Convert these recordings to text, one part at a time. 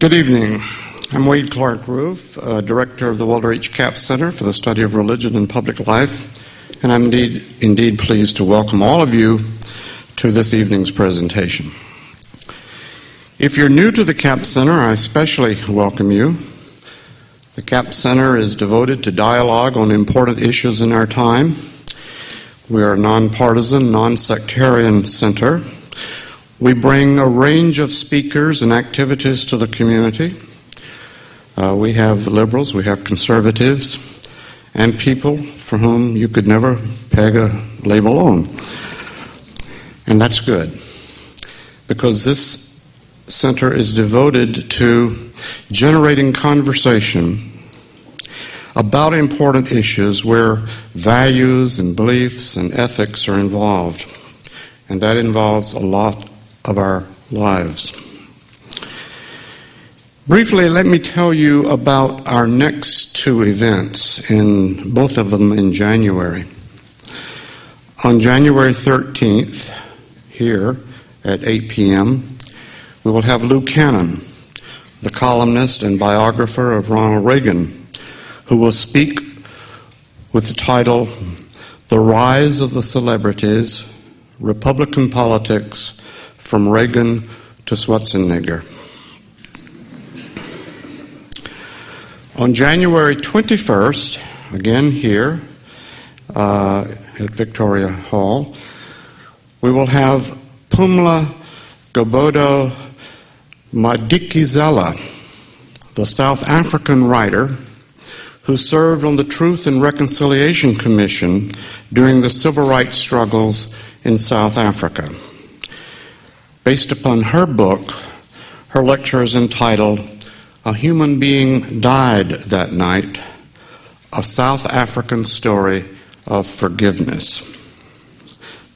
Good evening. I'm Wade Clark Roof, uh, Director of the Walter H. Capps Center for the Study of Religion and Public Life, and I'm indeed, indeed pleased to welcome all of you to this evening's presentation. If you're new to the Capps Center, I especially welcome you. The Capps Center is devoted to dialogue on important issues in our time. We are a nonpartisan, non sectarian center we bring a range of speakers and activities to the community. Uh, we have liberals, we have conservatives, and people for whom you could never peg a label on. And that's good, because this center is devoted to generating conversation about important issues where values and beliefs and ethics are involved. And that involves a lot of our lives. Briefly, let me tell you about our next two events, in both of them in January. On January 13th, here at 8 p.m., we will have Lou Cannon, the columnist and biographer of Ronald Reagan, who will speak with the title The Rise of the Celebrities Republican Politics from Reagan to Schwarzenegger. On January 21st, again here uh, at Victoria Hall, we will have Pumla Gobodo Madikizela, the South African writer who served on the Truth and Reconciliation Commission during the civil rights struggles in South Africa. Based upon her book, her lecture is entitled A Human Being Died That Night A South African Story of Forgiveness.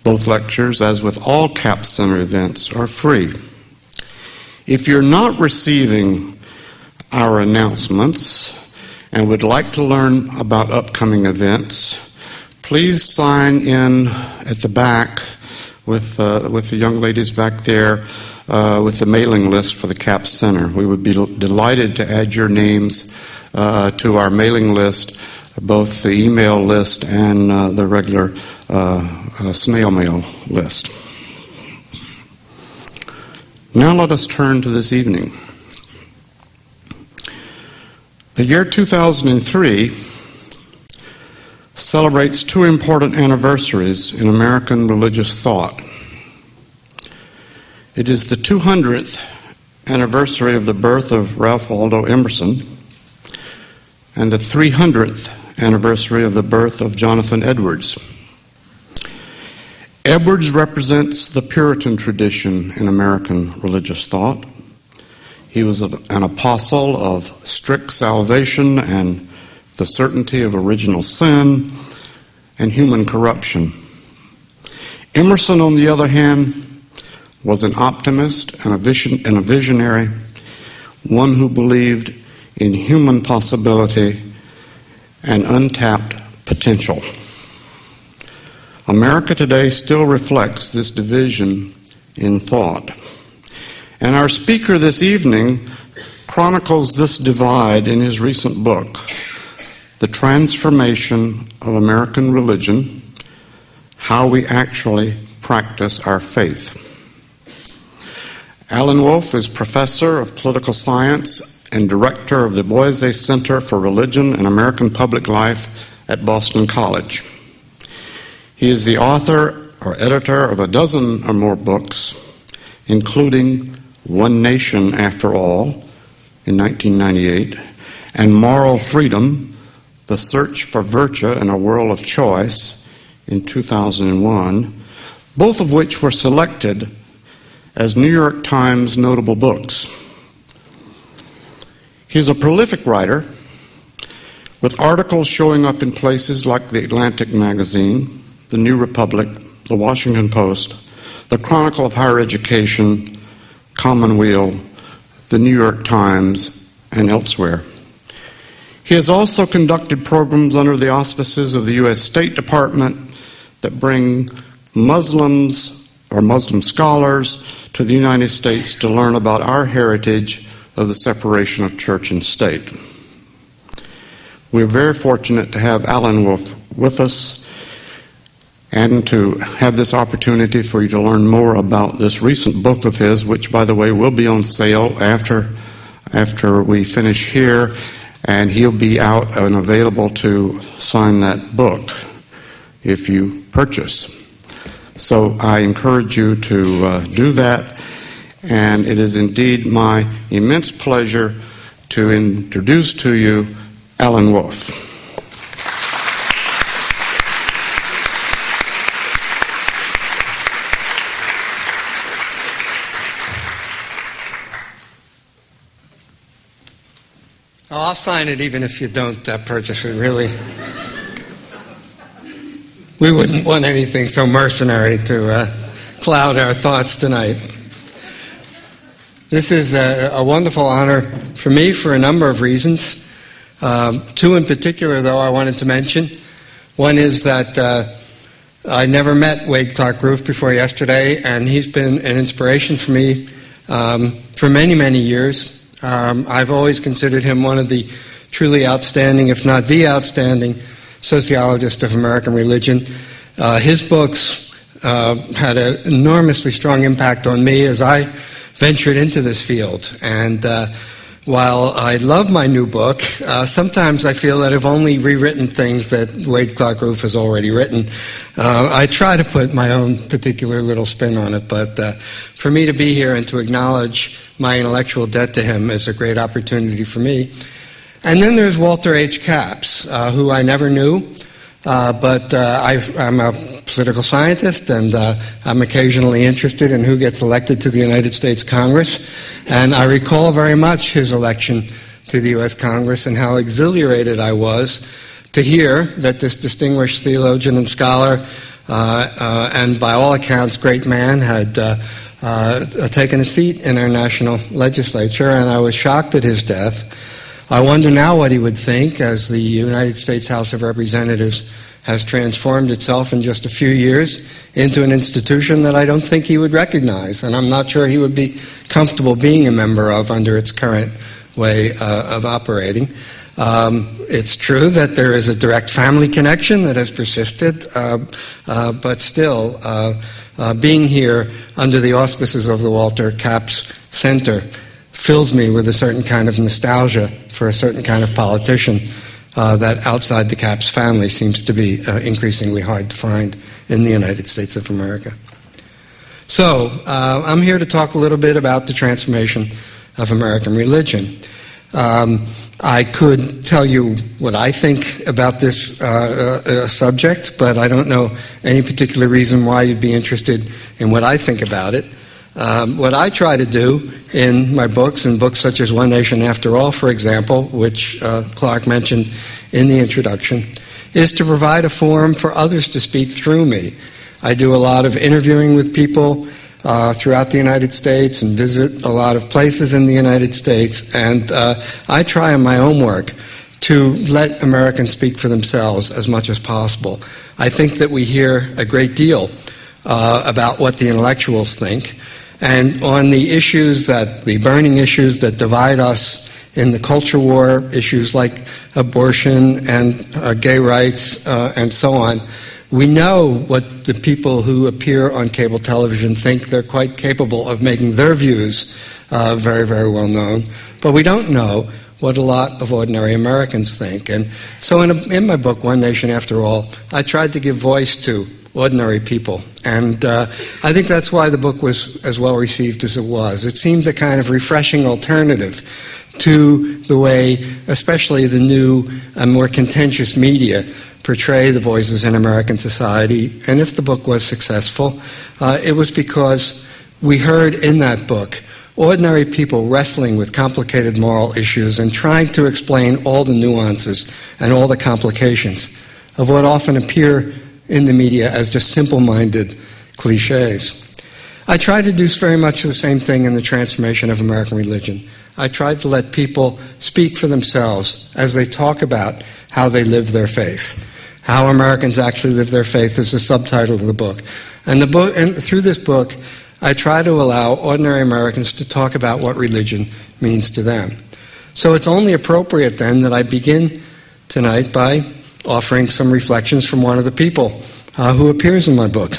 Both lectures, as with all Capps Center events, are free. If you're not receiving our announcements and would like to learn about upcoming events, please sign in at the back with, uh, with the young ladies back there uh, with the mailing list for the Capps Center. We would be delighted to add your names uh, to our mailing list, both the email list and uh, the regular uh, uh, snail mail list. Now let us turn to this evening. The year 2003 celebrates two important anniversaries in American religious thought. It is the 200th anniversary of the birth of Ralph Waldo Emerson and the 300th anniversary of the birth of Jonathan Edwards. Edwards represents the Puritan tradition in American religious thought. He was an apostle of strict salvation and the certainty of original sin, and human corruption. Emerson, on the other hand, was an optimist and a, vision, and a visionary, one who believed in human possibility and untapped potential. America today still reflects this division in thought. And our speaker this evening chronicles this divide in his recent book, the transformation of American religion, how we actually practice our faith. Alan Wolfe is professor of political science and director of the Boisi Center for Religion and American Public Life at Boston College. He is the author or editor of a dozen or more books, including One Nation After All in 1998 and Moral Freedom the Search for Virtue in a World of Choice in 2001, both of which were selected as New York Times notable books. He's a prolific writer with articles showing up in places like the Atlantic Magazine, the New Republic, the Washington Post, the Chronicle of Higher Education, Commonweal, the New York Times, and elsewhere. He has also conducted programs under the auspices of the U.S. State Department that bring Muslims or Muslim scholars to the United States to learn about our heritage of the separation of church and state. We're very fortunate to have Alan Wolfe with us and to have this opportunity for you to learn more about this recent book of his, which, by the way, will be on sale after, after we finish here, and he'll be out and available to sign that book if you purchase. So I encourage you to uh, do that, and it is indeed my immense pleasure to introduce to you Alan Wolfe. I'll sign it even if you don't uh, purchase it, really. we wouldn't want anything so mercenary to uh, cloud our thoughts tonight. This is a, a, wonderful honor for me for a number of reasons. Um, two in particular, though, I wanted to mention. One is that uh, I never met Wade Clark Roof before yesterday, and he's been an inspiration for me um, for many, many years. Um, I've always considered him one of the truly outstanding, if not the outstanding, sociologist of American religion. Uh, his books uh, had an enormously strong impact on me as I ventured into this field. And uh, while I love my new book, uh, sometimes I feel that I've only rewritten things that Wade Clark Roof has already written. Uh, I try to put my own particular little spin on it, but uh, for me to be here and to acknowledge my intellectual debt to him is a great opportunity for me. And then there's Walter H. Capps, uh, who I never knew, uh, but uh, i am a political scientist and uh, I'm occasionally interested in who gets elected to the United States Congress. And I recall very much his election to the U.S. Congress and how exhilarated I was to hear that this distinguished theologian and scholar, uh, uh, and by all accounts, great man, had uh, taken a seat in our national legislature, and I was shocked at his death. I wonder now what he would think as the United States House of Representatives has transformed itself in just a few years into an institution that I don't think he would recognize, and I'm not sure he would be comfortable being a member of under its current way uh, of operating. Um, it's true that there is a direct family connection that has persisted, uh, uh, but still, uh, uh, being here under the auspices of the Walter Capps Center fills me with a certain kind of nostalgia for a certain kind of politician uh, that outside the Capps family seems to be uh, increasingly hard to find in the United States of America. So, uh, I'm here to talk a little bit about the transformation of American religion. Um, I could tell you what I think about this uh, uh, subject, but I don't know any particular reason why you'd be interested in what I think about it. Um, what I try to do in my books, and books such as One Nation After All, for example, which uh, Clark mentioned in the introduction, is to provide a forum for others to speak through me. I do a lot of interviewing with people uh, throughout the United States and visit a lot of places in the United States. And uh, I try in my own work to let Americans speak for themselves as much as possible. I think that we hear a great deal uh, about what the intellectuals think. And on the issues that, the burning issues that divide us in the culture war, issues like abortion and uh, gay rights uh, and so on, we know what the people who appear on cable television think. They're quite capable of making their views uh, very, very well known. But we don't know what a lot of ordinary Americans think. And so, in, a, in my book, One Nation After All, I tried to give voice to ordinary people. And uh, I think that's why the book was as well received as it was. It seemed a kind of refreshing alternative to the way, especially the new and more contentious media, portray the voices in American society. And if the book was successful, uh, it was because we heard in that book ordinary people wrestling with complicated moral issues and trying to explain all the nuances and all the complications of what often appear in the media as just simple minded cliches. I tried to do very much the same thing in the transformation of American religion. I tried to let people speak for themselves as they talk about how they live their faith. How Americans Actually Live Their Faith is the subtitle of the book. And, the book, and through this book, I try to allow ordinary Americans to talk about what religion means to them. So it's only appropriate then that I begin tonight by offering some reflections from one of the people uh, who appears in my book.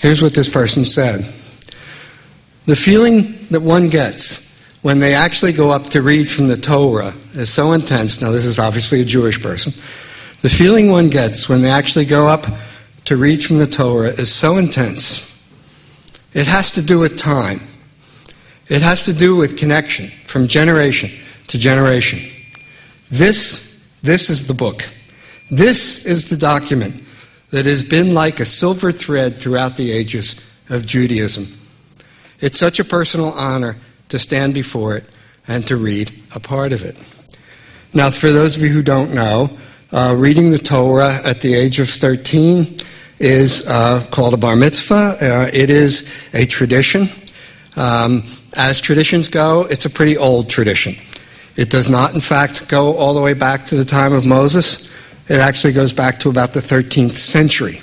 Here's what this person said The feeling that one gets when they actually go up to read from the Torah is so intense. Now, this is obviously a Jewish person. The feeling one gets when they actually go up to read from the Torah is so intense. It has to do with time. It has to do with connection from generation to generation. This, this is the book. This is the document that has been like a silver thread throughout the ages of Judaism. It's such a personal honor to stand before it and to read a part of it. Now, for those of you who don't know, uh, reading the Torah at the age of 13 is uh, called a bar mitzvah. Uh, it is a tradition. Um, as traditions go, it's a pretty old tradition. It does not, in fact, go all the way back to the time of Moses. It actually goes back to about the 13th century.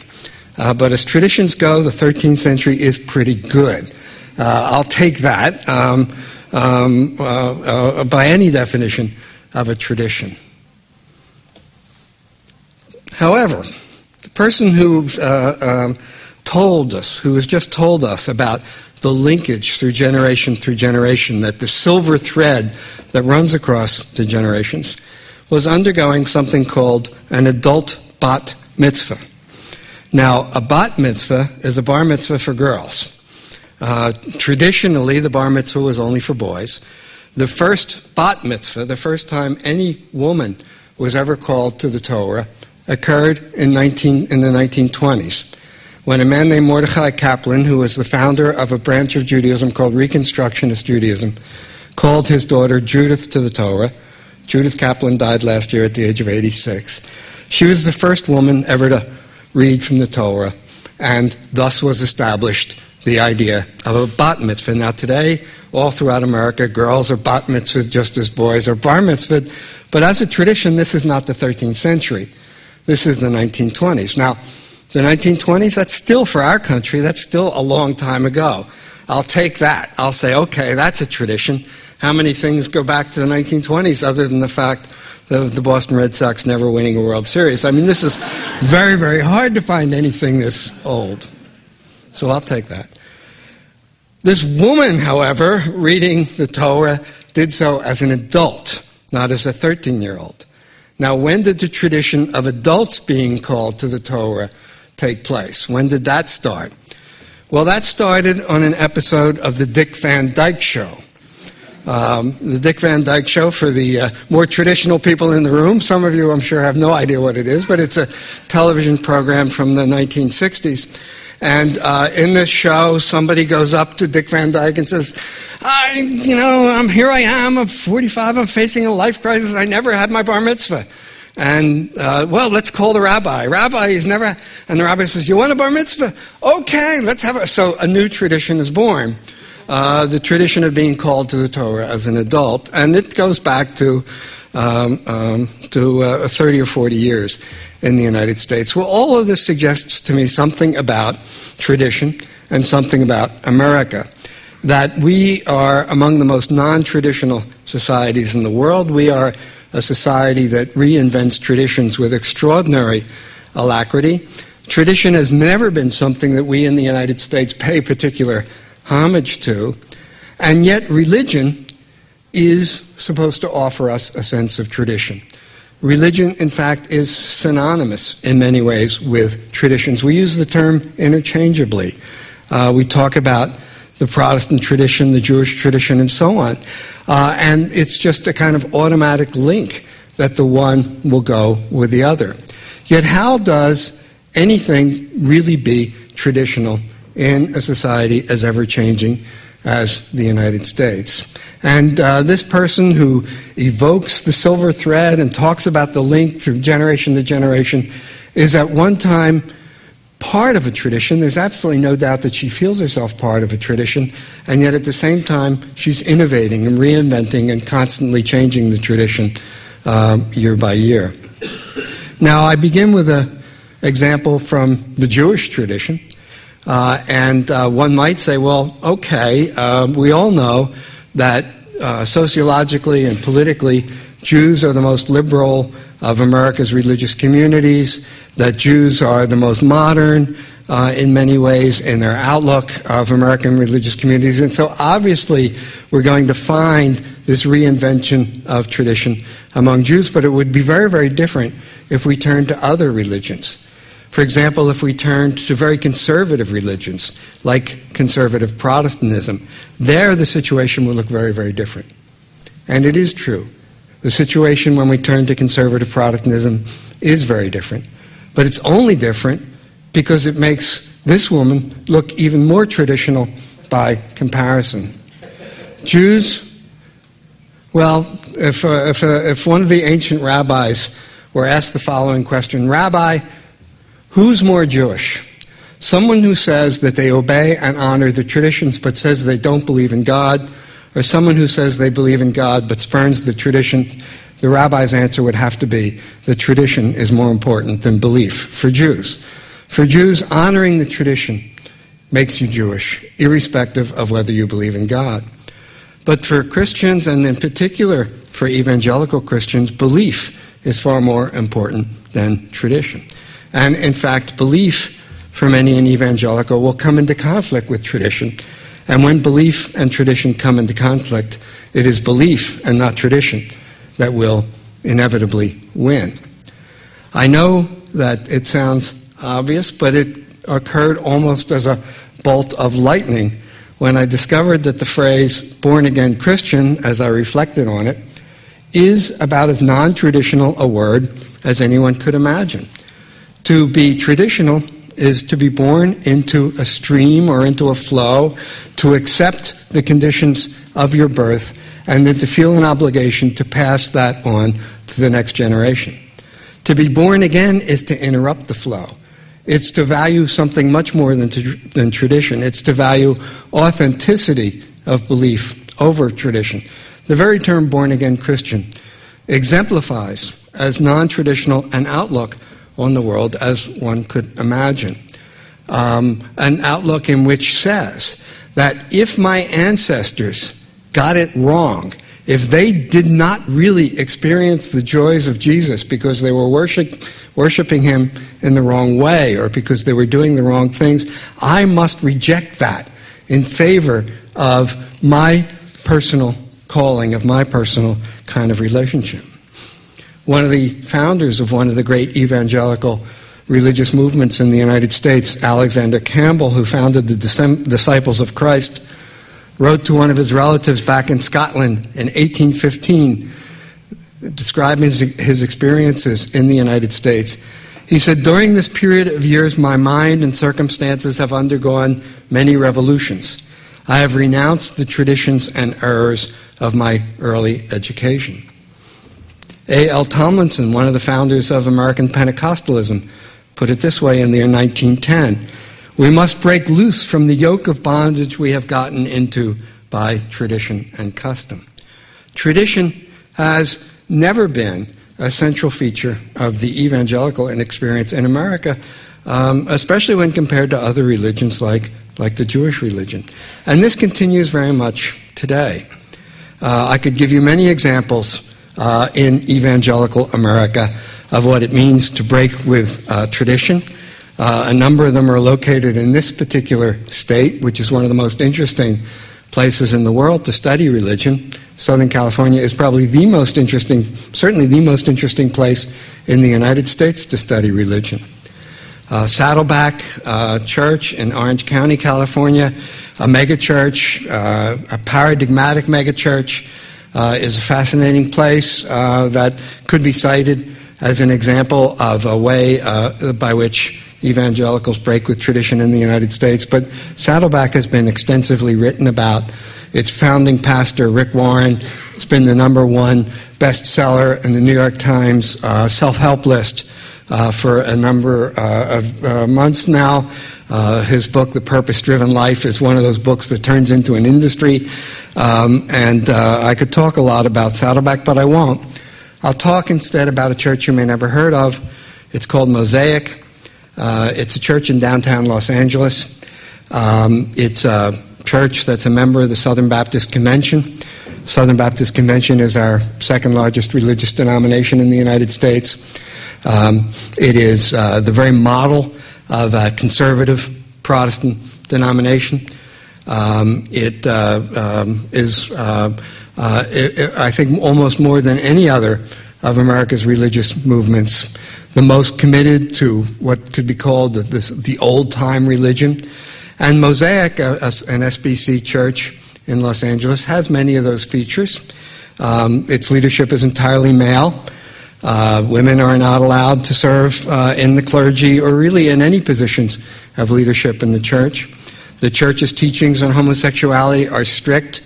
Uh, but as traditions go, the 13th century is pretty good. Uh, I'll take that um, um, uh, uh by any definition of a tradition. However, the person who uh, um, told us, who has just told us about the linkage through generation through generation, that the silver thread that runs across the generations, was undergoing something called an adult bat mitzvah. Now, a bat mitzvah is a bar mitzvah for girls. Uh, traditionally, the bar mitzvah was only for boys. The first bat mitzvah, the first time any woman was ever called to the Torah, occurred in, 19, in the 1920s when a man named Mordechai Kaplan, who was the founder of a branch of Judaism called Reconstructionist Judaism, called his daughter Judith to the Torah. Judith Kaplan died last year at the age of 86. She was the first woman ever to read from the Torah, and thus was established the idea of a bat mitzvah. Now, today, all throughout America, girls are bat mitzvah just as boys are bar mitzvah, but as a tradition, this is not the 13th century. This is the 1920s. Now, the 1920s, that's still for our country, that's still a long time ago. I'll take that. I'll say, okay, that's a tradition. How many things go back to the 1920s other than the fact of the Boston Red Sox never winning a World Series? I mean, this is very, very hard to find anything this old. So I'll take that. This woman, however, reading the Torah, did so as an adult, not as a 13 year old. Now, when did the tradition of adults being called to the Torah take place? When did that start? Well, that started on an episode of the Dick Van Dyke Show. Um, the Dick Van Dyke Show, for the uh, more traditional people in the room, some of you I'm sure have no idea what it is, but it's a television program from the 1960s. And uh, in this show, somebody goes up to Dick Van Dyke and says, I, you know, I'm here I am, I'm 45, I'm facing a life crisis, I never had my bar mitzvah. And, uh, well, let's call the rabbi. Rabbi is never, and the rabbi says, You want a bar mitzvah? Okay, let's have it. So a new tradition is born. Uh, the tradition of being called to the Torah as an adult. And it goes back to, um, um, to uh, 30 or 40 years in the United States. Well, all of this suggests to me something about tradition and something about America. That we are among the most non traditional societies in the world. We are a society that reinvents traditions with extraordinary alacrity. Tradition has never been something that we in the United States pay particular homage to. And yet, religion is supposed to offer us a sense of tradition. Religion, in fact, is synonymous in many ways with traditions. We use the term interchangeably. Uh, we talk about the Protestant tradition, the Jewish tradition, and so on. Uh, and it's just a kind of automatic link that the one will go with the other. Yet, how does anything really be traditional in a society as ever changing as the United States? And uh, this person who evokes the silver thread and talks about the link through generation to generation is at one time part of a tradition. There's absolutely no doubt that she feels herself part of a tradition, and yet at the same time, she's innovating and reinventing and constantly changing the tradition um, year by year. Now, I begin with an example from the Jewish tradition. Uh, and uh, one might say, well, okay, uh, we all know that uh, sociologically and politically, Jews are the most liberal of America's religious communities, that Jews are the most modern uh, in many ways in their outlook of American religious communities. And so obviously, we're going to find this reinvention of tradition among Jews, but it would be very, very different if we turned to other religions. For example, if we turn to very conservative religions, like conservative Protestantism, there the situation would look very, very different. And it is true. The situation when we turn to conservative Protestantism is very different. But it's only different because it makes this woman look even more traditional by comparison. Jews, well, if, uh, if, uh, if one of the ancient rabbis were asked the following question Rabbi, Who's more Jewish? Someone who says that they obey and honor the traditions but says they don't believe in God, or someone who says they believe in God but spurns the tradition? The rabbi's answer would have to be the tradition is more important than belief for Jews. For Jews, honoring the tradition makes you Jewish, irrespective of whether you believe in God. But for Christians, and in particular for evangelical Christians, belief is far more important than tradition. And in fact, belief for many in evangelical will come into conflict with tradition. And when belief and tradition come into conflict, it is belief and not tradition that will inevitably win. I know that it sounds obvious, but it occurred almost as a bolt of lightning when I discovered that the phrase born again Christian, as I reflected on it, is about as non traditional a word as anyone could imagine. To be traditional is to be born into a stream or into a flow, to accept the conditions of your birth, and then to feel an obligation to pass that on to the next generation. To be born again is to interrupt the flow. It's to value something much more than, to, than tradition. It's to value authenticity of belief over tradition. The very term born again Christian exemplifies as non traditional an outlook on the world as one could imagine. Um, an outlook in which says that if my ancestors got it wrong, if they did not really experience the joys of Jesus because they were worship, worshiping him in the wrong way or because they were doing the wrong things, I must reject that in favor of my personal calling, of my personal kind of relationship one of the founders of one of the great evangelical religious movements in the United States, Alexander Campbell, who founded the Disciples of Christ, wrote to one of his relatives back in Scotland in 1815, describing his, his experiences in the United States. He said, During this period of years, my mind and circumstances have undergone many revolutions. I have renounced the traditions and errors of my early education. A.J. Tomlinson, one of the founders of American Pentecostalism, put it this way in the year 1910 We must break loose from the yoke of bondage we have gotten into by tradition and custom. Tradition has never been a central feature of the evangelical experience in America, um, especially when compared to other religions like, like the Jewish religion. And this continues very much today. Uh, I could give you many examples uh, in evangelical America of what it means to break with uh, tradition. Uh, a number of them are located in this particular state, which is one of the most interesting places in the world to study religion. Southern California is probably the most interesting, certainly the most interesting place in the United States to study religion. Uh, Saddleback uh, Church in Orange County, California, a megachurch, uh, a paradigmatic megachurch is a fascinating place uh, that could be cited as an example of a way uh, by which evangelicals break with tradition in the United States. But Saddleback has been extensively written about. Its founding pastor, Rick Warren, has been the number one bestseller in the New York Times uh, self help list uh, for a number uh, of uh, months now. Uh, his book, The Purpose Driven Life, is one of those books that turns into an industry. Um, and uh, I could talk a lot about Saddleback, but I won't. I'll talk instead about a church you may never heard of. It's called Mosaic. Uh, it's a church in downtown Los Angeles. Um, it's a church that's a member of the Southern Baptist Convention. Southern Baptist Convention is our second largest religious denomination in the United States. Um, it is uh, the very model of a conservative Protestant denomination. Um, it uh, um, is, uh, uh, it, it, I think, almost more than any other of America's religious movements, the most committed to what could be called the, this, the old time religion. And Mosaic, an SBC church in Los Angeles, has many of those features. Um, its leadership is entirely male. Uh, women are not allowed to serve uh, in the clergy or really in any positions of leadership in the church. The church's teachings on homosexuality are strict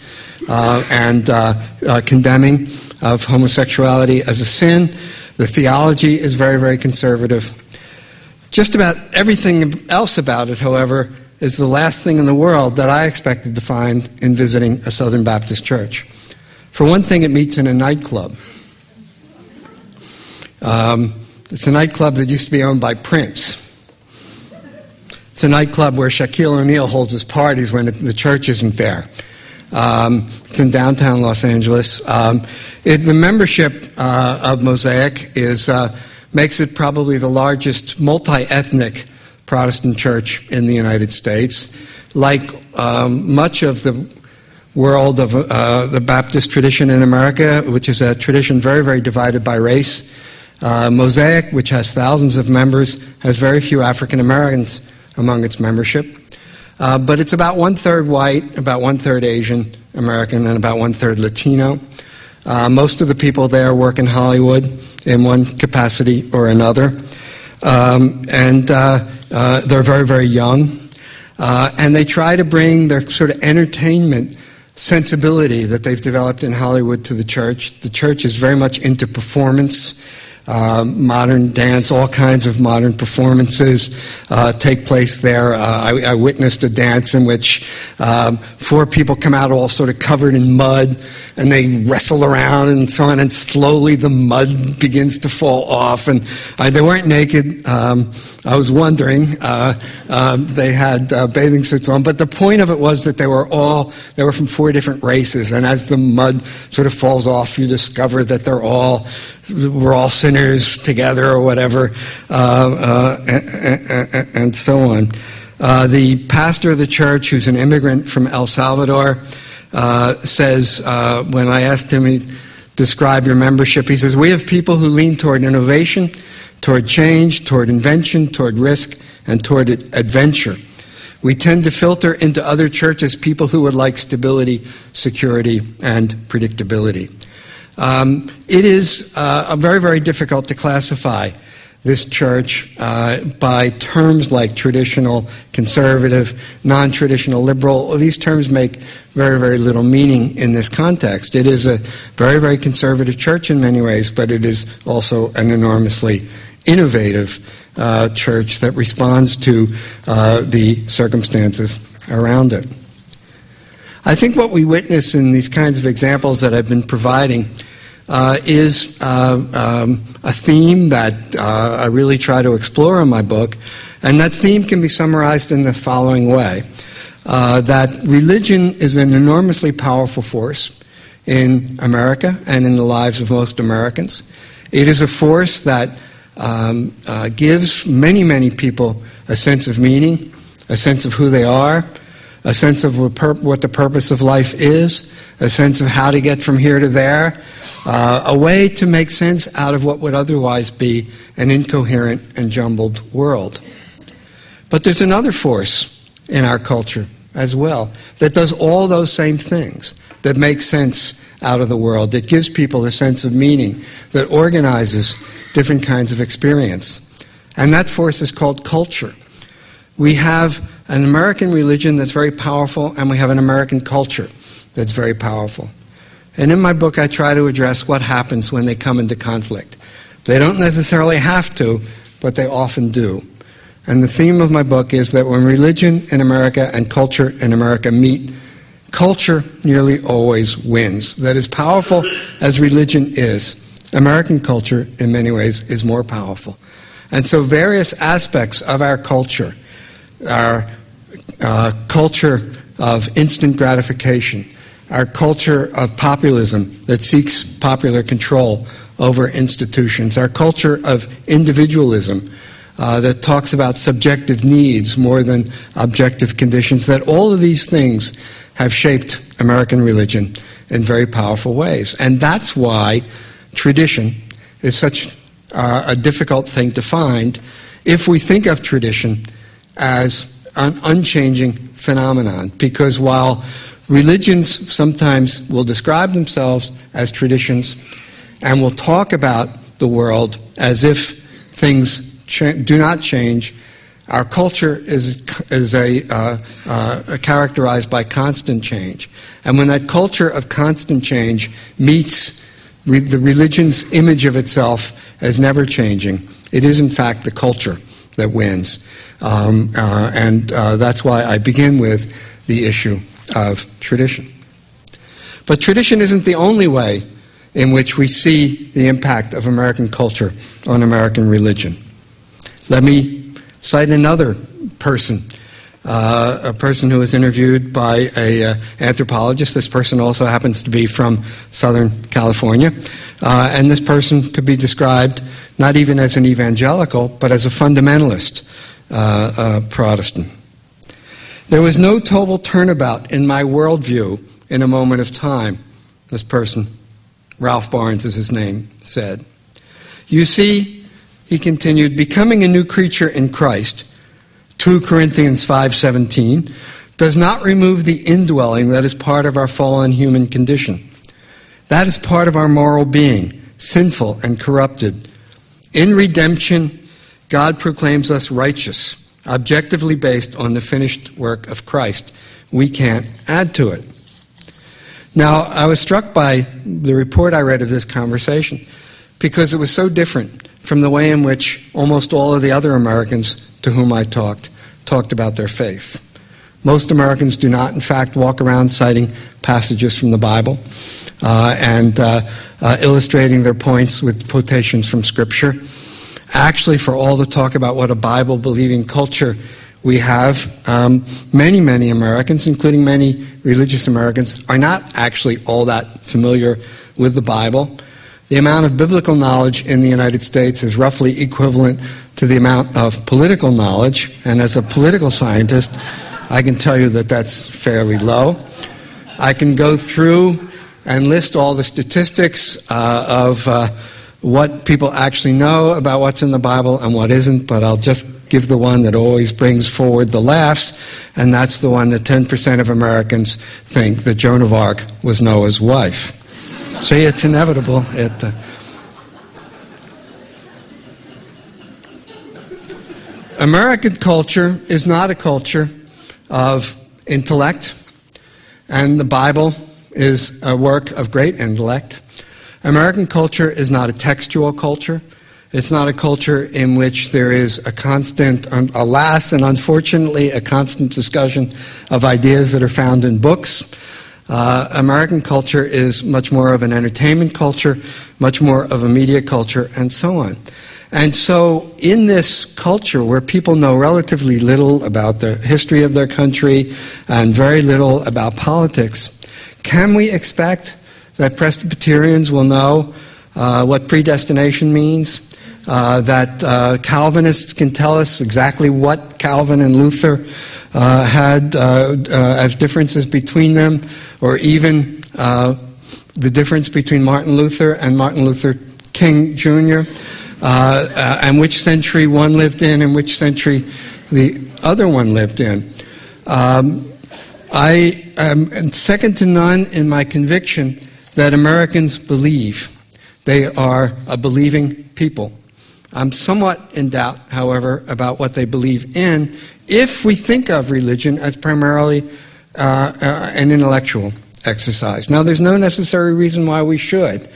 uh, and uh, uh, condemning of homosexuality as a sin. The theology is very, very conservative. Just about everything else about it, however, is the last thing in the world that I expected to find in visiting a Southern Baptist church. For one thing, it meets in a nightclub. Um, it's a nightclub that used to be owned by Prince. It's a nightclub where Shaquille O'Neal holds his parties when the church isn't there. Um, it's in downtown Los Angeles. Um, it, the membership uh, of Mosaic is uh, makes it probably the largest multi-ethnic Protestant church in the United States. Like um, much of the world of uh, the Baptist tradition in America, which is a tradition very, very divided by race, uh, Mosaic, which has thousands of members, has very few African Americans among its membership. Uh, but it's about one third white, about one third Asian American, and about one third Latino. Uh, most of the people there work in Hollywood in one capacity or another. Um, and uh, uh they're very, very young. Uh, and they try to bring their sort of entertainment sensibility that they've developed in Hollywood to the church. The church is very much into performance uh, modern dance, all kinds of modern performances uh, take place there. Uh, I, I, witnessed a dance in which um, four people come out all sort of covered in mud and they wrestle around and so on, and slowly the mud begins to fall off. And they weren't naked. Um, I was wondering. Uh, um, they had uh, bathing suits on, but the point of it was that they were all they were from four different races, and as the mud sort of falls off, you discover that they're all we're all sinners together or whatever, uh, uh, and, and, so on. Uh, the pastor of the church, who's an immigrant from El Salvador, uh, says, uh, when I asked him to describe your membership, he says, We have people who lean toward innovation, toward change, toward invention, toward risk, and toward adventure. We tend to filter into other churches people who would like stability, security, and predictability. Um, it is uh, very, very difficult to classify this church uh, by terms like traditional, conservative, non traditional, liberal. These terms make very, very little meaning in this context. It is a very, very conservative church in many ways, but it is also an enormously innovative uh, church that responds to uh, the circumstances around it. I think what we witness in these kinds of examples that I've been providing uh, is uh, um, a theme that uh, I really try to explore in my book, and that theme can be summarized in the following way uh, that religion is an enormously powerful force in America and in the lives of most Americans. It is a force that um, uh, gives many, many people a sense of meaning, a sense of who they are, a sense of what the purpose of life is, a sense of how to get from here to there, uh, a way to make sense out of what would otherwise be an incoherent and jumbled world. But there's another force in our culture as well that does all those same things, that makes sense out of the world, that gives people a sense of meaning, that organizes different kinds of experience. And that force is called culture. We have an American religion that's very powerful, and we have an American culture that's very powerful. And in my book, I try to address what happens when they come into conflict. They don't necessarily have to, but they often do. And the theme of my book is that when religion in America and culture in America meet, culture nearly always wins. That as powerful as religion is, American culture, in many ways, is more powerful. And so various aspects of our culture, our uh, culture of instant gratification, our culture of populism that seeks popular control over institutions, our culture of individualism uh, that talks about subjective needs more than objective conditions, that all of these things have shaped American religion in very powerful ways. And that's why tradition is such uh, a difficult thing to find if we think of tradition as an unchanging phenomenon. Because while religions sometimes will describe themselves as traditions and will talk about the world as if things cha- do not change, our culture is, is a, uh, uh, characterized by constant change. And when that culture of constant change meets re- the religion's image of itself as never changing, it is in fact the culture that wins. Um, uh, and uh, that's why I begin with the issue of tradition. But tradition isn't the only way in which we see the impact of American culture on American religion. Let me cite another person, uh, a person who was interviewed by an uh, anthropologist. This person also happens to be from Southern California. Uh, and this person could be described not even as an evangelical, but as a fundamentalist uh, uh, Protestant. There was no total turnabout in my worldview in a moment of time, this person, Ralph Barnes is his name, said. You see, he continued, becoming a new creature in Christ, 2 Corinthians 5:17, does not remove the indwelling that is part of our fallen human condition. That is part of our moral being, sinful and corrupted. In redemption, God proclaims us righteous, objectively based on the finished work of Christ. We can't add to it. Now, I was struck by the report I read of this conversation because it was so different from the way in which almost all of the other Americans to whom I talked talked about their faith. Most Americans do not, in fact, walk around citing passages from the Bible uh, and uh, uh, illustrating their points with quotations from Scripture. Actually, for all the talk about what a Bible believing culture we have, um, many, many Americans, including many religious Americans, are not actually all that familiar with the Bible. The amount of biblical knowledge in the United States is roughly equivalent to the amount of political knowledge, and as a political scientist, I can tell you that that's fairly low. I can go through and list all the statistics uh, of uh, what people actually know about what's in the Bible and what isn't, but I'll just give the one that always brings forward the laughs, and that's the one that 10% of Americans think that Joan of Arc was Noah's wife. See, it's inevitable. It, uh, American culture is not a culture of intellect, and the Bible is a work of great intellect. American culture is not a textual culture. It's not a culture in which there is a constant, alas and unfortunately, a constant discussion of ideas that are found in books. Uh, American culture is much more of an entertainment culture, much more of a media culture, and so on. And so, in this culture where people know relatively little about the history of their country and very little about politics, can we expect that Presbyterians will know uh, what predestination means? Uh, that uh, Calvinists can tell us exactly what Calvin and Luther uh, had uh, uh, as differences between them, or even the difference between Martin Luther and Martin Luther King Jr., and which century one lived in and which century the other one lived in. Um, I am second to none in my conviction that Americans believe. They are a believing people. I'm somewhat in doubt, however, about what they believe in if we think of religion as primarily uh, uh, an intellectual exercise. Now, there's no necessary reason why we should.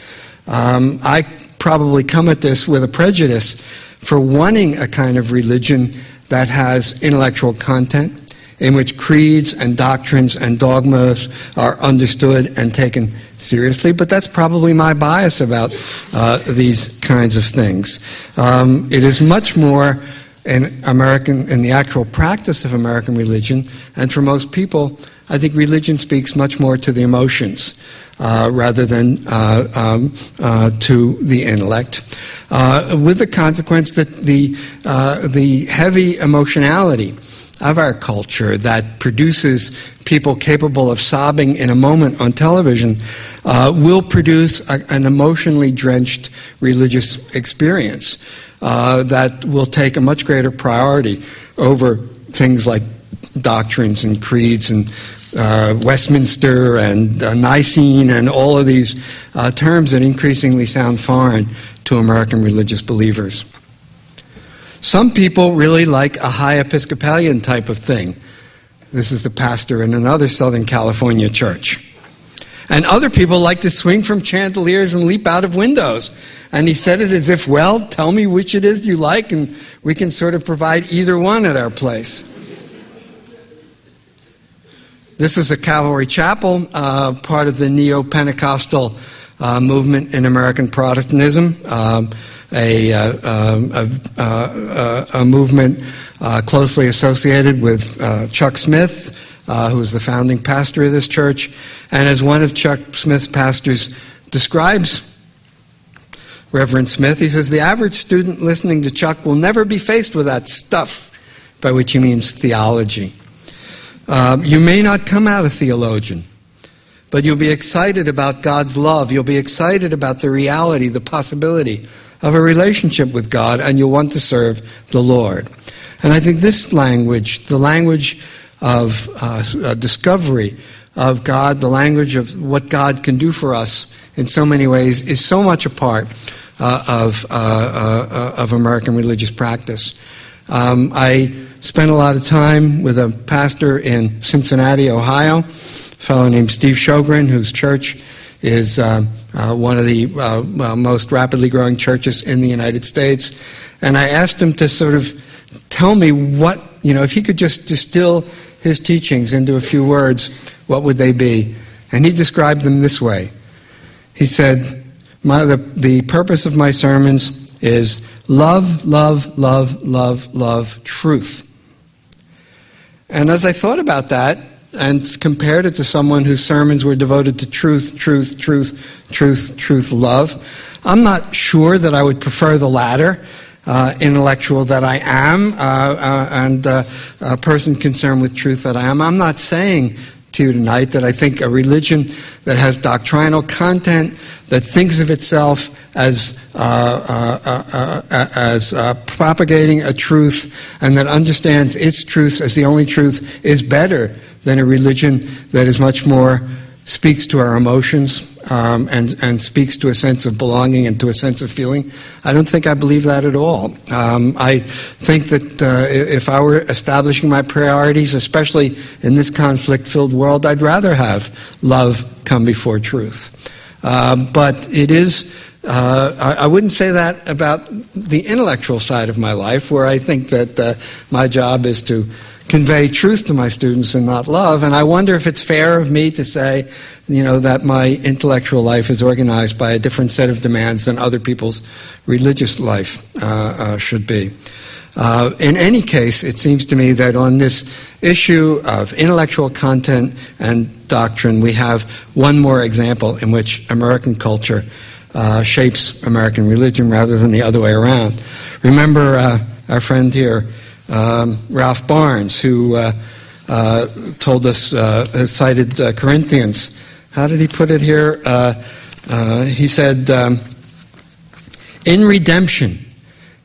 Um, I probably come at this with a prejudice for wanting a kind of religion that has intellectual content, in which creeds and doctrines and dogmas are understood and taken seriously, but that's probably my bias about uh, these kinds of things. Um, it is much more in American in the actual practice of American religion, and for most people, I think religion speaks much more to the emotions uh, rather than uh, um, uh, to the intellect, uh, with the consequence that the uh, the heavy emotionality of our culture that produces people capable of sobbing in a moment on television uh, will produce a, an emotionally drenched religious experience uh, that will take a much greater priority over things like doctrines and creeds and uh, Westminster and uh, Nicene and all of these uh, terms that increasingly sound foreign to American religious believers. Some people really like a high Episcopalian type of thing. This is the pastor in another Southern California church. And other people like to swing from chandeliers and leap out of windows. And he said it as if, well, tell me which it is you like, and we can sort of provide either one at our place. This is a Calvary Chapel, uh, part of the neo Pentecostal uh, movement in American Protestantism, um, a, uh, um, a, uh, a, movement uh, closely associated with uh, Chuck Smith, who was the founding pastor of this church. And as one of Chuck Smith's pastors describes Reverend Smith, he says, The average student listening to Chuck will never be faced with that stuff, by which he means theology. Um, you may not come out a theologian, but you'll be excited about God's love. You'll be excited about the reality, the possibility of a relationship with God, and you'll want to serve the Lord. And I think this language, the language of uh, uh, discovery of God, the language of what God can do for us in so many ways, is so much a part uh, of, uh, uh, of American religious practice. Um, I Spent a lot of time with a pastor in Cincinnati, Ohio, a fellow named Steve Sjogren, whose church is uh, uh, one of the uh, most rapidly growing churches in the United States. And I asked him to sort of tell me what, you know, if he could just distill his teachings into a few words, what would they be? And he described them this way. He said, the, the purpose of my sermons is love, love, love, love, love, truth. And as I thought about that and compared it to someone whose sermons were devoted to truth, truth, truth, truth, truth, love, I'm not sure that I would prefer the latter. Uh, intellectual that I am, uh, uh, and uh, a person concerned with truth that I am. I'm not saying to you tonight that I think a religion that has doctrinal content, that thinks of itself as, uh, uh, as propagating a truth, and that understands its truth as the only truth, is better than a religion that is much more speaks to our emotions um, and, and speaks to a sense of belonging and to a sense of feeling. I don't think I believe that at all. Um, I think that uh, if I were establishing my priorities, especially in this conflict filled world, I'd rather have love come before truth. Uh, but it is uh, I, I, wouldn't say that about the intellectual side of my life, where I think that uh, my job is to convey truth to my students and not love. And I wonder if it's fair of me to say, you know, that my intellectual life is organized by a different set of demands than other people's religious life uh, uh, should be. Uh, in any case, it seems to me that on this issue of intellectual content and doctrine, we have one more example in which American culture uh, shapes American religion rather than the other way around. Remember uh, our friend here, um, Ralph Barnes, who uh, uh, told us, uh, cited uh, Corinthians. How did he put it here? Uh, uh, he said, um, In redemption,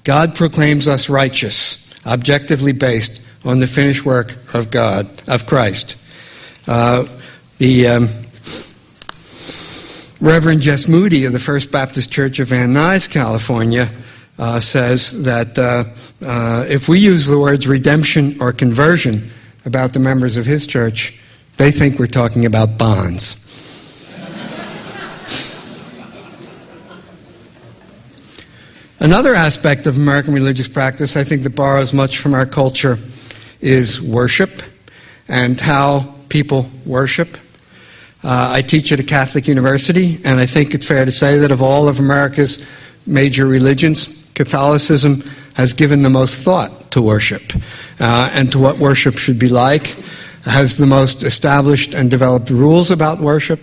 God proclaims us righteous, objectively based on the finished work of God, of Christ. the um, Reverend Jess Moody of the First Baptist Church of Van Nuys, California, uh, says that uh, uh, if we use the words redemption or conversion about the members of his church, they think we're talking about bonds. Another aspect of American religious practice, I think, that borrows much from our culture is worship and how people worship. Uh, I teach at a Catholic university, and I think it's fair to say that of all of America's major religions, Catholicism has given the most thought to worship uh, and to what worship should be like, has the most established and developed rules about worship,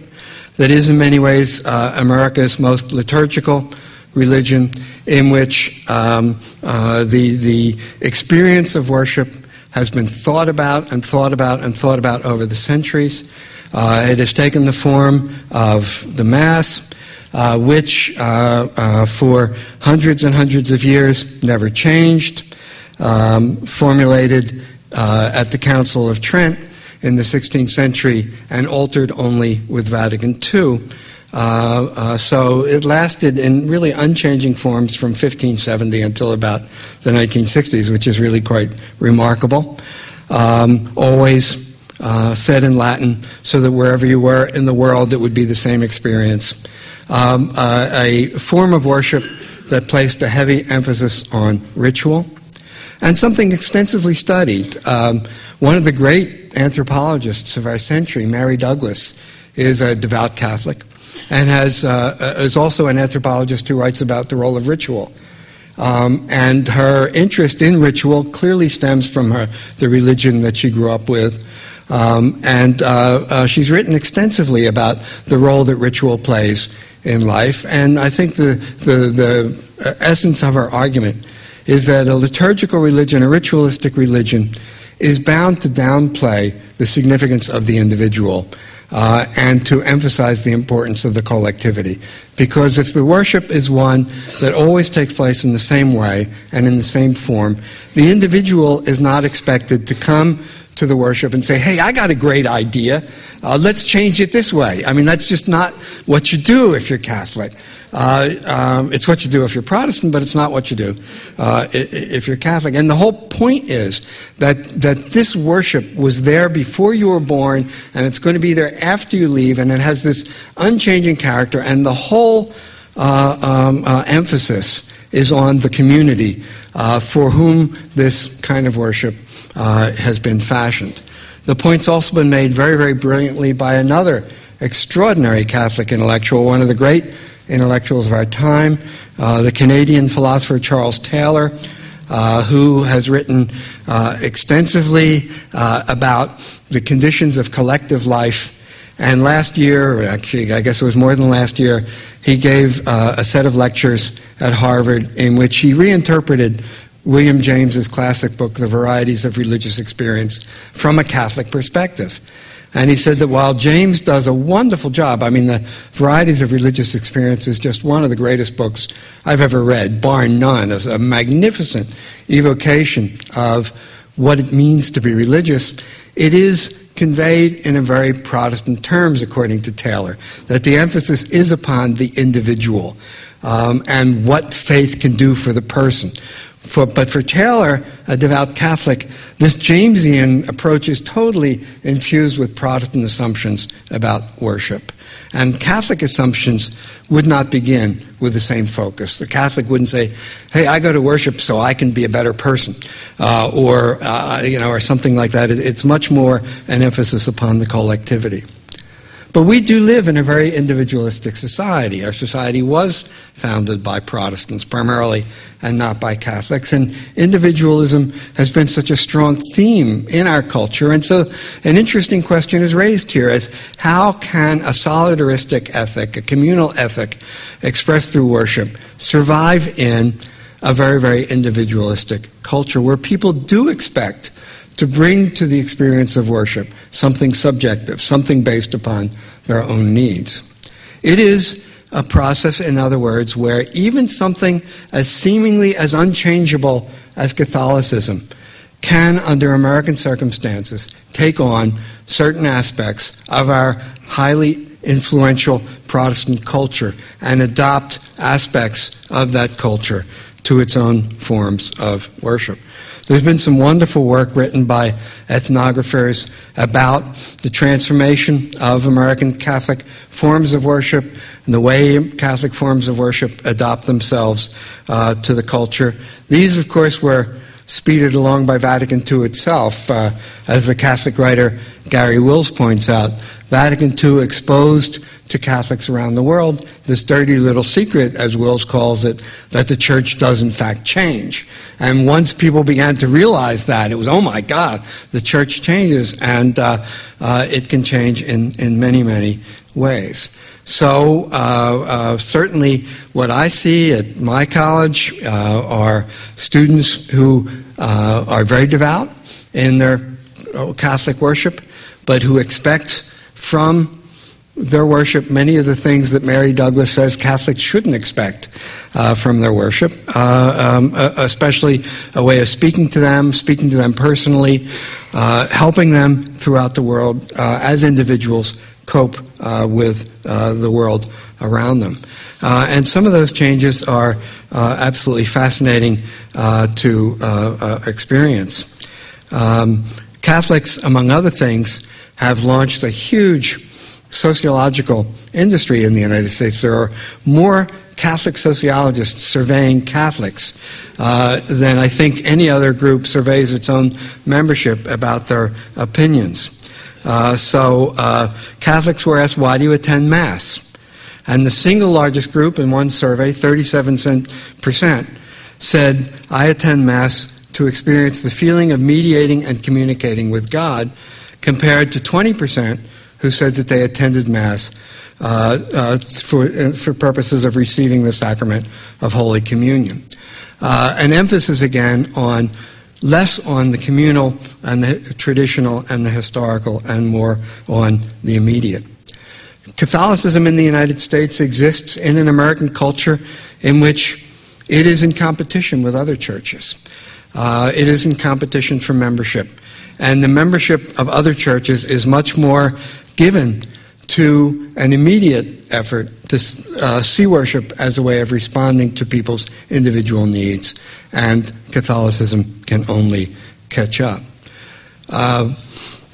that is in many ways uh, America's most liturgical religion, in which um, uh, the, the experience of worship has been thought about and thought about and thought about over the centuries. Uh, it has taken the form of the Mass, uh, which uh, uh for hundreds and hundreds of years never changed, um, formulated uh, at the Council of Trent in the 16th century and altered only with Vatican II. Uh, uh, so it lasted in really unchanging forms from 1570 until about the 1960s, which is really quite remarkable. Um, always uh, said in Latin, so that wherever you were in the world, it would be the same experience. Um, uh, a form of worship that placed a heavy emphasis on ritual and something extensively studied. Um, one of the great anthropologists of our century, Mary Douglas, is a devout Catholic and has, uh, uh, is also an anthropologist who writes about the role of ritual. Um, and her interest in ritual clearly stems from her, the religion that she grew up with. Um, and uh, uh, she's written extensively about the role that ritual plays in life. And I think the, the, the uh, essence of our argument is that a liturgical religion, a ritualistic religion, is bound to downplay the significance of the individual uh, and to emphasize the importance of the collectivity. Because if the worship is one that always takes place in the same way and in the same form, the individual is not expected to come to the worship and say, hey, I got a great idea. Uh, let's change it this way. I mean, that's just not what you do if you're Catholic. Uh, um, it's what you do if you're Protestant, but it's not what you do uh, if you're Catholic. And the whole point is that, that this worship was there before you were born, and it's going to be there after you leave, and it has this unchanging character, and the whole uh, um, uh, emphasis is on the community uh, for whom this kind of worship uh, has been fashioned. The point's also been made very, very brilliantly by another extraordinary Catholic intellectual, one of the great intellectuals of our time, uh, the Canadian philosopher Charles Taylor, uh, who has written uh, extensively uh, about the conditions of collective life. And last year, actually, I guess it was more than last year, he gave uh, a set of lectures at Harvard in which he reinterpreted William James's classic book, The Varieties of Religious Experience, from a Catholic perspective. And he said that while James does a wonderful job, I mean, the Varieties of Religious Experience is just one of the greatest books I've ever read, bar none. It's a magnificent evocation of what it means to be religious. It is conveyed in a very Protestant terms, according to Taylor, that the emphasis is upon the individual um, and what faith can do for the person. For, but for Taylor, a devout Catholic, this Jamesian approach is totally infused with Protestant assumptions about worship. And Catholic assumptions would not begin with the same focus. The Catholic wouldn't say, "Hey, I go to worship so I can be a better person," uh, or uh, you know, or something like that. It's much more an emphasis upon the collectivity. But we do live in a very individualistic society. Our society was founded by Protestants primarily and not by Catholics. And individualism has been such a strong theme in our culture. And so an interesting question is raised here as how can a solidaristic ethic, a communal ethic expressed through worship, survive in a very, very individualistic culture where people do expect to bring to the experience of worship something subjective, something based upon their own needs. It is a process, in other words, where even something as seemingly as unchangeable as Catholicism can, under American circumstances, take on certain aspects of our highly influential Protestant culture and adopt aspects of that culture to its own forms of worship. There's been some wonderful work written by ethnographers about the transformation of American Catholic forms of worship and the way Catholic forms of worship adopt themselves uh, to the culture. These, of course, were speeded along by Vatican II itself. Uh, as the Catholic writer Garry Wills points out, Vatican II exposed to Catholics around the world this dirty little secret, as Wills calls it, that the church does in fact change. And once people began to realize that, it was, oh my God, the church changes, and uh, uh, it can change in, in many, many ways. So, uh, uh, certainly, what I see at my college uh, are students who uh, are very devout in their Catholic worship, but who expect from their worship many of the things that Mary Douglas says Catholics shouldn't expect uh, from their worship, um, especially a way of speaking to them, speaking to them personally, helping them throughout the world as individuals cope uh, with uh, the world around them. Uh, and some of those changes are uh, absolutely fascinating uh, to uh, experience. Um, Catholics, among other things, have launched a huge sociological industry in the United States. There are more Catholic sociologists surveying Catholics uh, than I think any other group surveys its own membership about their opinions. Uh, so uh, Catholics were asked, why do you attend Mass? And the single largest group in one survey, 37%, said, I attend Mass to experience the feeling of mediating and communicating with God, compared to 20% who said that they attended Mass uh, uh, for, uh, for purposes of receiving the sacrament of Holy Communion. Uh, an emphasis again on less on the communal and the traditional and the historical and more on the immediate. Catholicism in the United States exists in an American culture in which it is in competition with other churches. Uh, it is in competition for membership. And the membership of other churches is much more given to an immediate effort to uh, see worship as a way of responding to people's individual needs, and Catholicism can only catch up. Uh,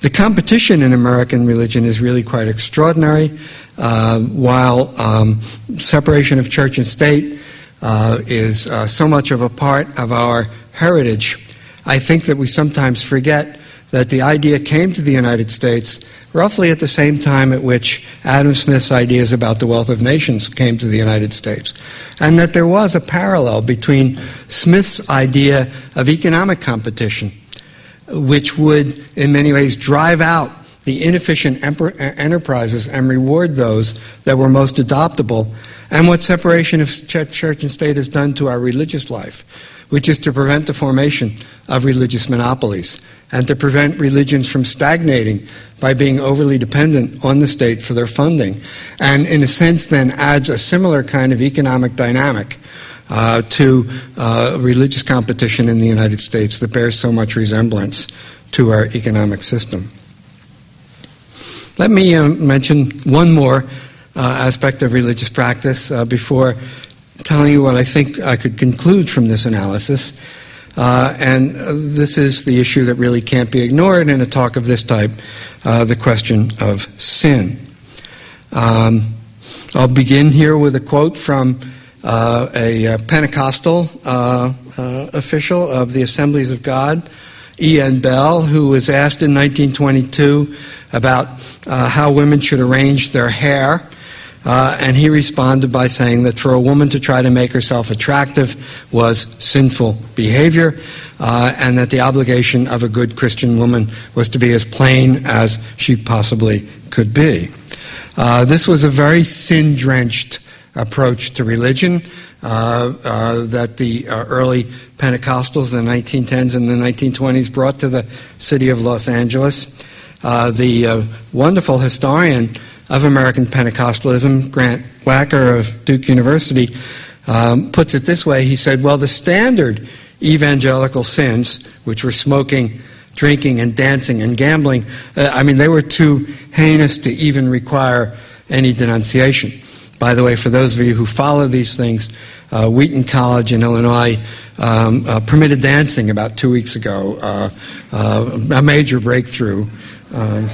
the competition in American religion is really quite extraordinary. Uh, while um, separation of church and state uh, is uh, so much of a part of our heritage, I think that we sometimes forget that the idea came to the United States roughly at the same time at which Adam Smith's ideas about the wealth of nations came to the United States. And that there was a parallel between Smith's idea of economic competition, which would, in many ways, drive out the inefficient uh, enterprises and reward those that were most adoptable, and what separation of church and state has done to our religious life, which is to prevent the formation of religious monopolies and to prevent religions from stagnating by being overly dependent on the state for their funding. And in a sense, then adds a similar kind of economic dynamic uh, to uh, religious competition in the United States that bears so much resemblance to our economic system. Let me uh, mention one more uh, aspect of religious practice uh, before telling you what I think I could conclude from this analysis. Uh, and this is the issue that really can't be ignored in a talk of this type uh, the question of sin. Um, I'll begin here with a quote from uh, a, uh, Pentecostal uh, uh, official of the Assemblies of God, E.N. Bell, who was asked in 1922 about how women should arrange their hair. Uh, and he responded by saying that for a woman to try to make herself attractive was sinful behavior, uh, and that the obligation of a good Christian woman was to be as plain as she possibly could be. Uh, this was a very sin drenched approach to religion uh, uh, that the uh, early Pentecostals in the 1910s and the 1920s brought to the city of Los Angeles. the wonderful historian of American Pentecostalism, Grant Wacker of Duke University, um, puts it this way. He said, Well, the standard evangelical sins, which were smoking, drinking, and dancing and gambling, uh, I mean, they were too heinous to even require any denunciation. By the way, for those of you who follow these things, uh, Wheaton College in Illinois um, uh, permitted dancing about two weeks ago, uh, uh a major breakthrough. Um,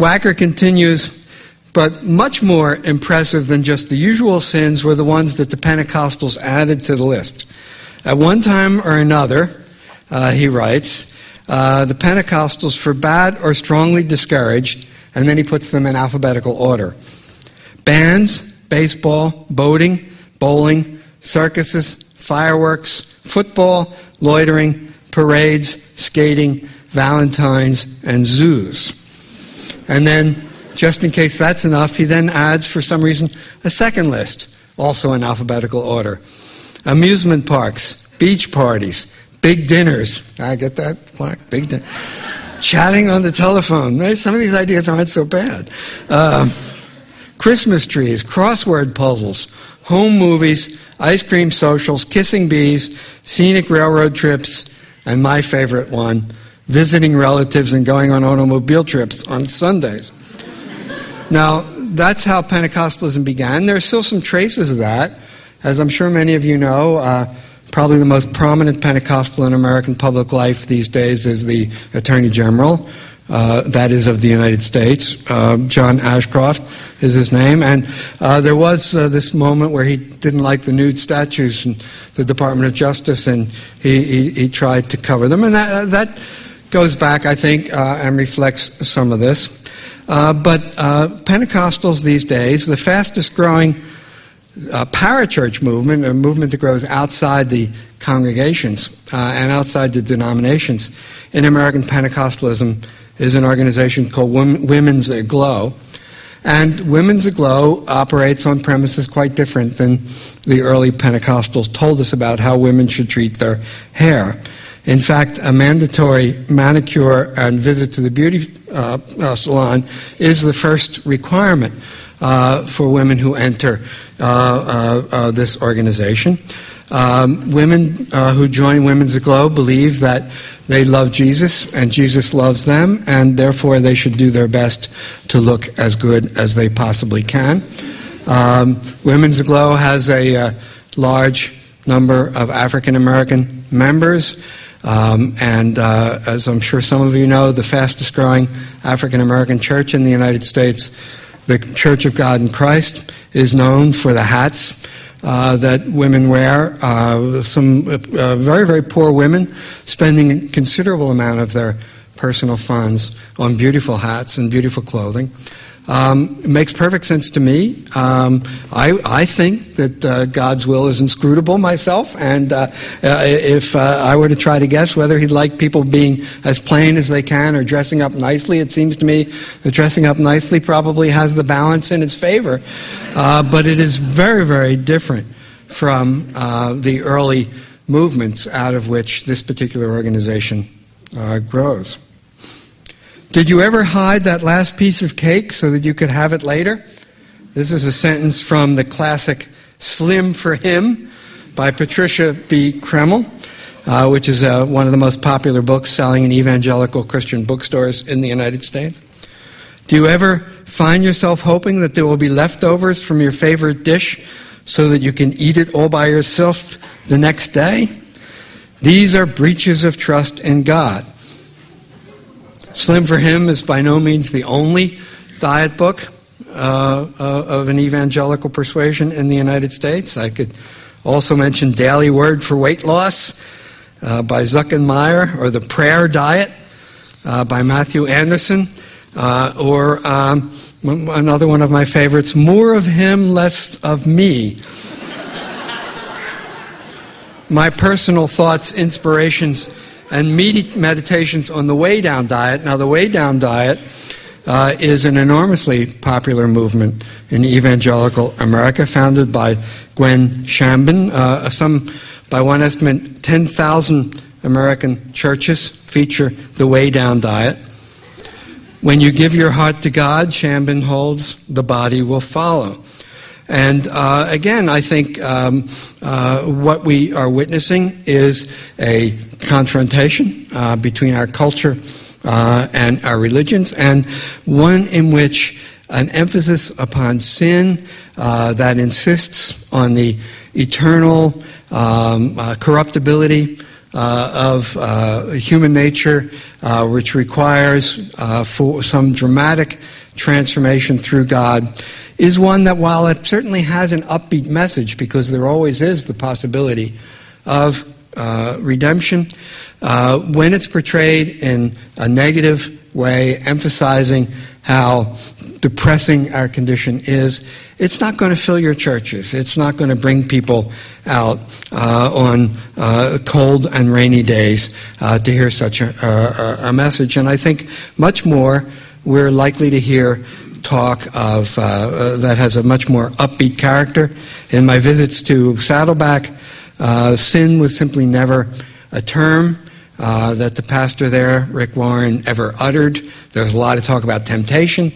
Wacker continues, but much more impressive than just the usual sins were the ones that the Pentecostals added to the list. At one time or another, uh, he writes, uh, the Pentecostals for bad or strongly discouraged, and then he puts them in alphabetical order. Bands, baseball, boating, bowling, circuses, fireworks, football, loitering, parades, skating, Valentine's, and zoos. And then, just in case that's enough, he then adds, for some reason, a second list, also in alphabetical order. Amusement parks, beach parties, big dinners. I get that, Big dinner. Chatting on the telephone. Some of these ideas aren't so bad. Um, Christmas trees, crossword puzzles, home movies, ice cream socials, kissing bees, scenic railroad trips, and my favorite one, visiting relatives and going on automobile trips on Sundays. now, that's how Pentecostalism began. There are still some traces of that. As I'm sure many of you know, uh, probably the most prominent Pentecostal in American public life these days is the Attorney General. Uh, that is of the United States. Uh, John Ashcroft is his name. And uh, there was uh, this moment where he didn't like the nude statues in the Department of Justice, and he, he, he tried to cover them. And that, that goes back, I think, uh, and reflects some of this. Uh, but uh, Pentecostals these days, the fastest growing uh, parachurch movement, a movement that grows outside the congregations and outside the denominations in American Pentecostalism, is an organization called Women's Aglow. And Women's Aglow operates on premises quite different than the early Pentecostals told us about how women should treat their hair. In fact, a mandatory manicure and visit to the beauty uh, uh, salon is the first requirement uh, for women who enter uh, uh, uh, this organization. Um, women who join Women's Aglow believe that they love Jesus, and Jesus loves them, and therefore they should do their best to look as good as they possibly can. Um, Women's Glow has a large number of African American members, um, and uh, as I'm sure some of you know, the fastest growing African American church in the United States, the Church of God in Christ, is known for the hats uh, that women wear. Uh, some uh, very, very poor women spending a considerable amount of their personal funds on beautiful hats and beautiful clothing. Um, it makes perfect sense to me. Um, I, I, think that uh, God's will is inscrutable myself, and uh, uh, if uh, I were to try to guess whether He'd like people being as plain as they can or dressing up nicely, it seems to me that dressing up nicely probably has the balance in its favor. Uh, but it is very, very different from uh, the early movements out of which this particular organization grows. Did you ever hide that last piece of cake so that you could have it later? This is a sentence from the classic Slim for Him by Patricia B. Kreml, uh, which is uh, one of the most popular books selling in evangelical Christian bookstores in the United States. Do you ever find yourself hoping that there will be leftovers from your favorite dish so that you can eat it all by yourself the next day? These are breaches of trust in God. Slim for Him is by no means the only diet book uh, uh, of an evangelical persuasion in the United States. I could also mention Daily Word for Weight Loss uh, by Zuckenmeyer, or The Prayer Diet uh, by Matthew Anderson, uh, or um, another one of my favorites, More of Him, Less of Me. my personal thoughts, inspirations, and meditations on the Weigh Down diet. Now, the Weigh Down diet uh, is an enormously popular movement in evangelical America, founded by Gwen Shamblin. Uh, some, by one estimate, 10,000 American churches feature the Weigh Down diet. When you give your heart to God, Shambin holds, the body will follow. And uh, again, I think um, uh, what we are witnessing is a confrontation uh, between our culture uh, and our religions, and one in which an emphasis upon sin uh, that insists on the eternal um, uh, corruptibility of human nature, which requires for some dramatic transformation through God is one that, while it certainly has an upbeat message, because there always is the possibility of uh, redemption, uh, when it's portrayed in a negative way, emphasizing how depressing our condition is, it's not going to fill your churches. It's not going to bring people out uh, on uh, cold and rainy days uh, to hear such a, a, message. And I think much more we're likely to hear talk of uh, uh, that has a much more upbeat character. In my visits to Saddleback, uh, sin was simply never a term. Uh, that the pastor there, Rick Warren, ever uttered. There was a lot of talk about temptation,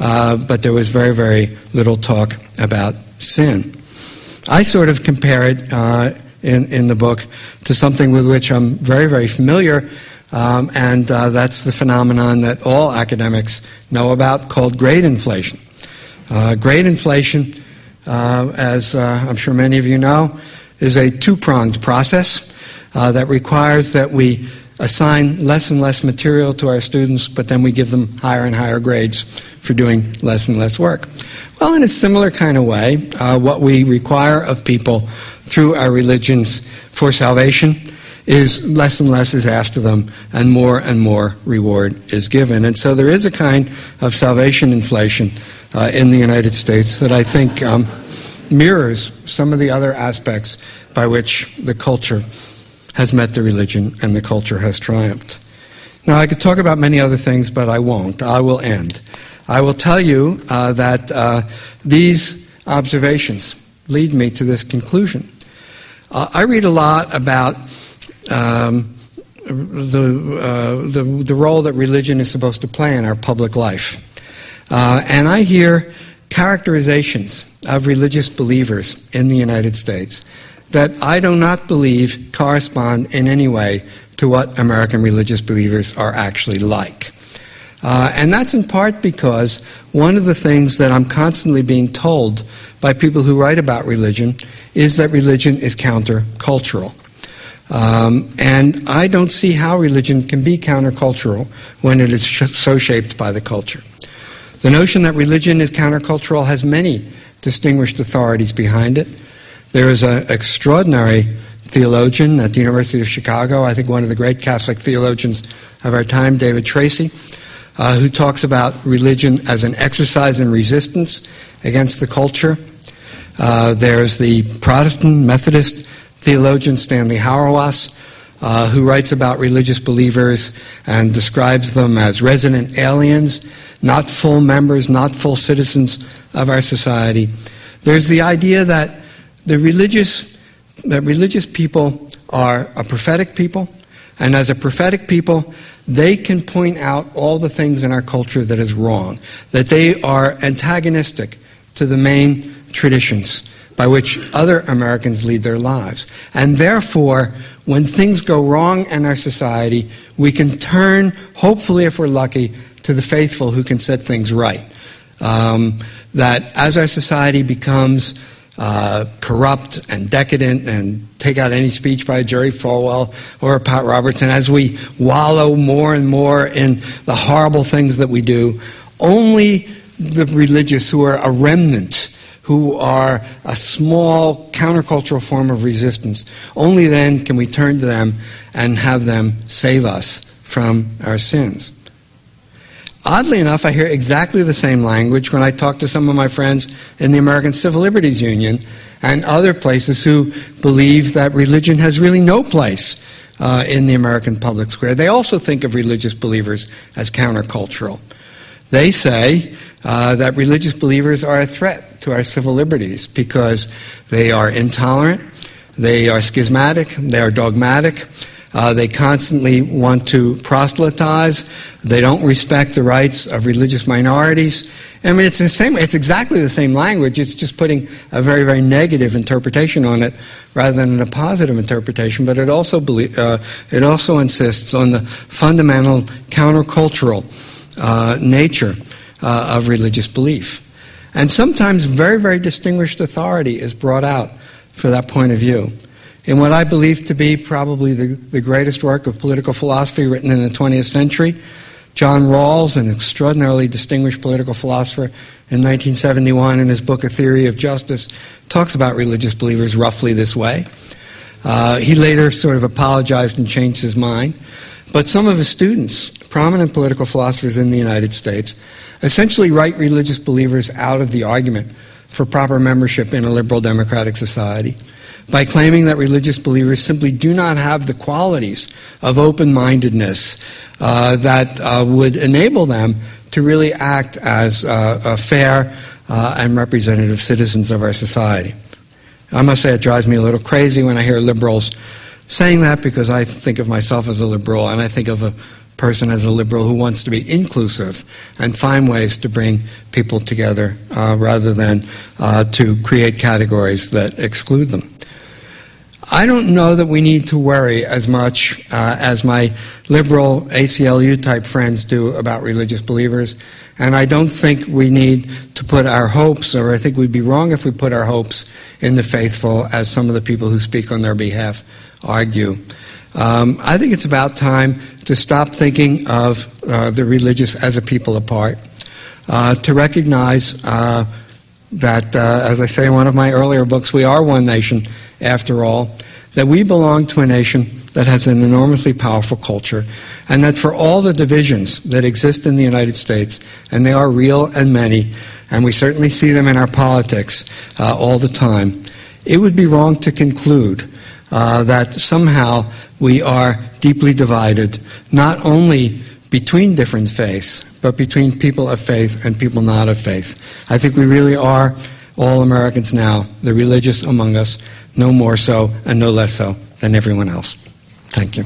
uh, but there was very, very little talk about sin. I sort of compare it uh, in, in the book to something with which I'm very, very familiar, um, and uh, that's the phenomenon that all academics know about called grade inflation. Uh, grade inflation, uh, as I'm sure many of you know, is a two pronged process uh, that requires that we assign less and less material to our students, but then we give them higher and higher grades for doing less and less work. Well, in a similar kind of way, uh, what we require of people through our religions for salvation is less and less is asked of them, and more and more reward is given. And so there is a kind of salvation inflation uh, in the United States that I think um, mirrors some of the other aspects by which the culture has met the religion and the culture has triumphed. Now, I could talk about many other things, but I won't. I will end. I will tell you uh, that uh, these observations lead me to this conclusion. Uh, I read a lot about um, the, uh, the, the, role that religion is supposed to play in our public life. Uh, and I hear characterizations of religious believers in the United States that I do not believe correspond in any way to what American religious believers are actually like. Uh, and that's in part because one of the things that I'm constantly being told by people who write about religion is that religion is countercultural. Um, and I don't see how religion can be countercultural when it is sh- so shaped by the culture. The notion that religion is countercultural has many distinguished authorities behind it. There is an extraordinary theologian at the University of Chicago, I think one of the great Catholic theologians of our time, David Tracy, uh, who talks about religion as an exercise in resistance against the culture. Uh, there's the Protestant Methodist theologian Stanley Hauerwas, uh, who writes about religious believers and describes them as resident aliens, not full members, not full citizens of our society. There's the idea that the religious, that religious people are a prophetic people, and as a prophetic people, they can point out all the things in our culture that is wrong, that they are antagonistic to the main traditions by which other Americans lead their lives. And therefore, when things go wrong in our society, we can turn, hopefully, if we're lucky, to the faithful who can set things right. Um, that as our society becomes uh, corrupt and decadent and take out any speech by Jerry Falwell or Pat Robertson, as we wallow more and more in the horrible things that we do, only the religious who are a remnant, who are a small countercultural form of resistance, only then can we turn to them and have them save us from our sins. Oddly enough, I hear exactly the same language when I talk to some of my friends in the American Civil Liberties Union and other places who believe that religion has really no place uh, in the American public square. They also think of religious believers as countercultural. They say uh, that religious believers are a threat to our civil liberties because they are intolerant, they are schismatic, they are dogmatic, uh, they constantly want to proselytize. They don't respect the rights of religious minorities. I mean, it's the same. It's exactly the same language. It's just putting a very, very negative interpretation on it rather than a positive interpretation. But it also uh, it also insists on the fundamental countercultural uh, nature uh, of religious belief. And sometimes very, very distinguished authority is brought out for that point of view in what I believe to be probably the, the greatest work of political philosophy written in the 20th century. John Rawls, an extraordinarily distinguished political philosopher in 1971, in his book A Theory of Justice, talks about religious believers roughly this way. Uh, he later sort of apologized and changed his mind. But some of his students, prominent political philosophers in the United States, essentially write religious believers out of the argument for proper membership in a liberal democratic society by claiming that religious believers simply do not have the qualities of open mindedness uh, that uh, would enable them to really act as uh, fair uh, and representative citizens of our society. I must say, it drives me a little crazy when I hear liberals saying that because I think of myself as a liberal and I think of a person as a liberal who wants to be inclusive and find ways to bring people together uh, rather than uh, to create categories that exclude them. I don't know that we need to worry as much uh, as my liberal ACLU type friends do about religious believers, and I don't think we need to put our hopes, or I think we'd be wrong if we put our hopes in the faithful, as some of the people who speak on their behalf argue. Um, I think it's about time to stop thinking of uh, the religious as a people apart, uh, to recognize uh, that, uh, as I say in one of my earlier books, we are one nation after all, that we belong to a nation that has an enormously powerful culture, and that for all the divisions that exist in the United States, and they are real and many, and we certainly see them in our politics uh, all the time, it would be wrong to conclude uh, that somehow we are deeply divided, not only between different faiths, but between people of faith and people not of faith. I think we really are all Americans now, the religious among us, no more so and no less so than everyone else. Thank you.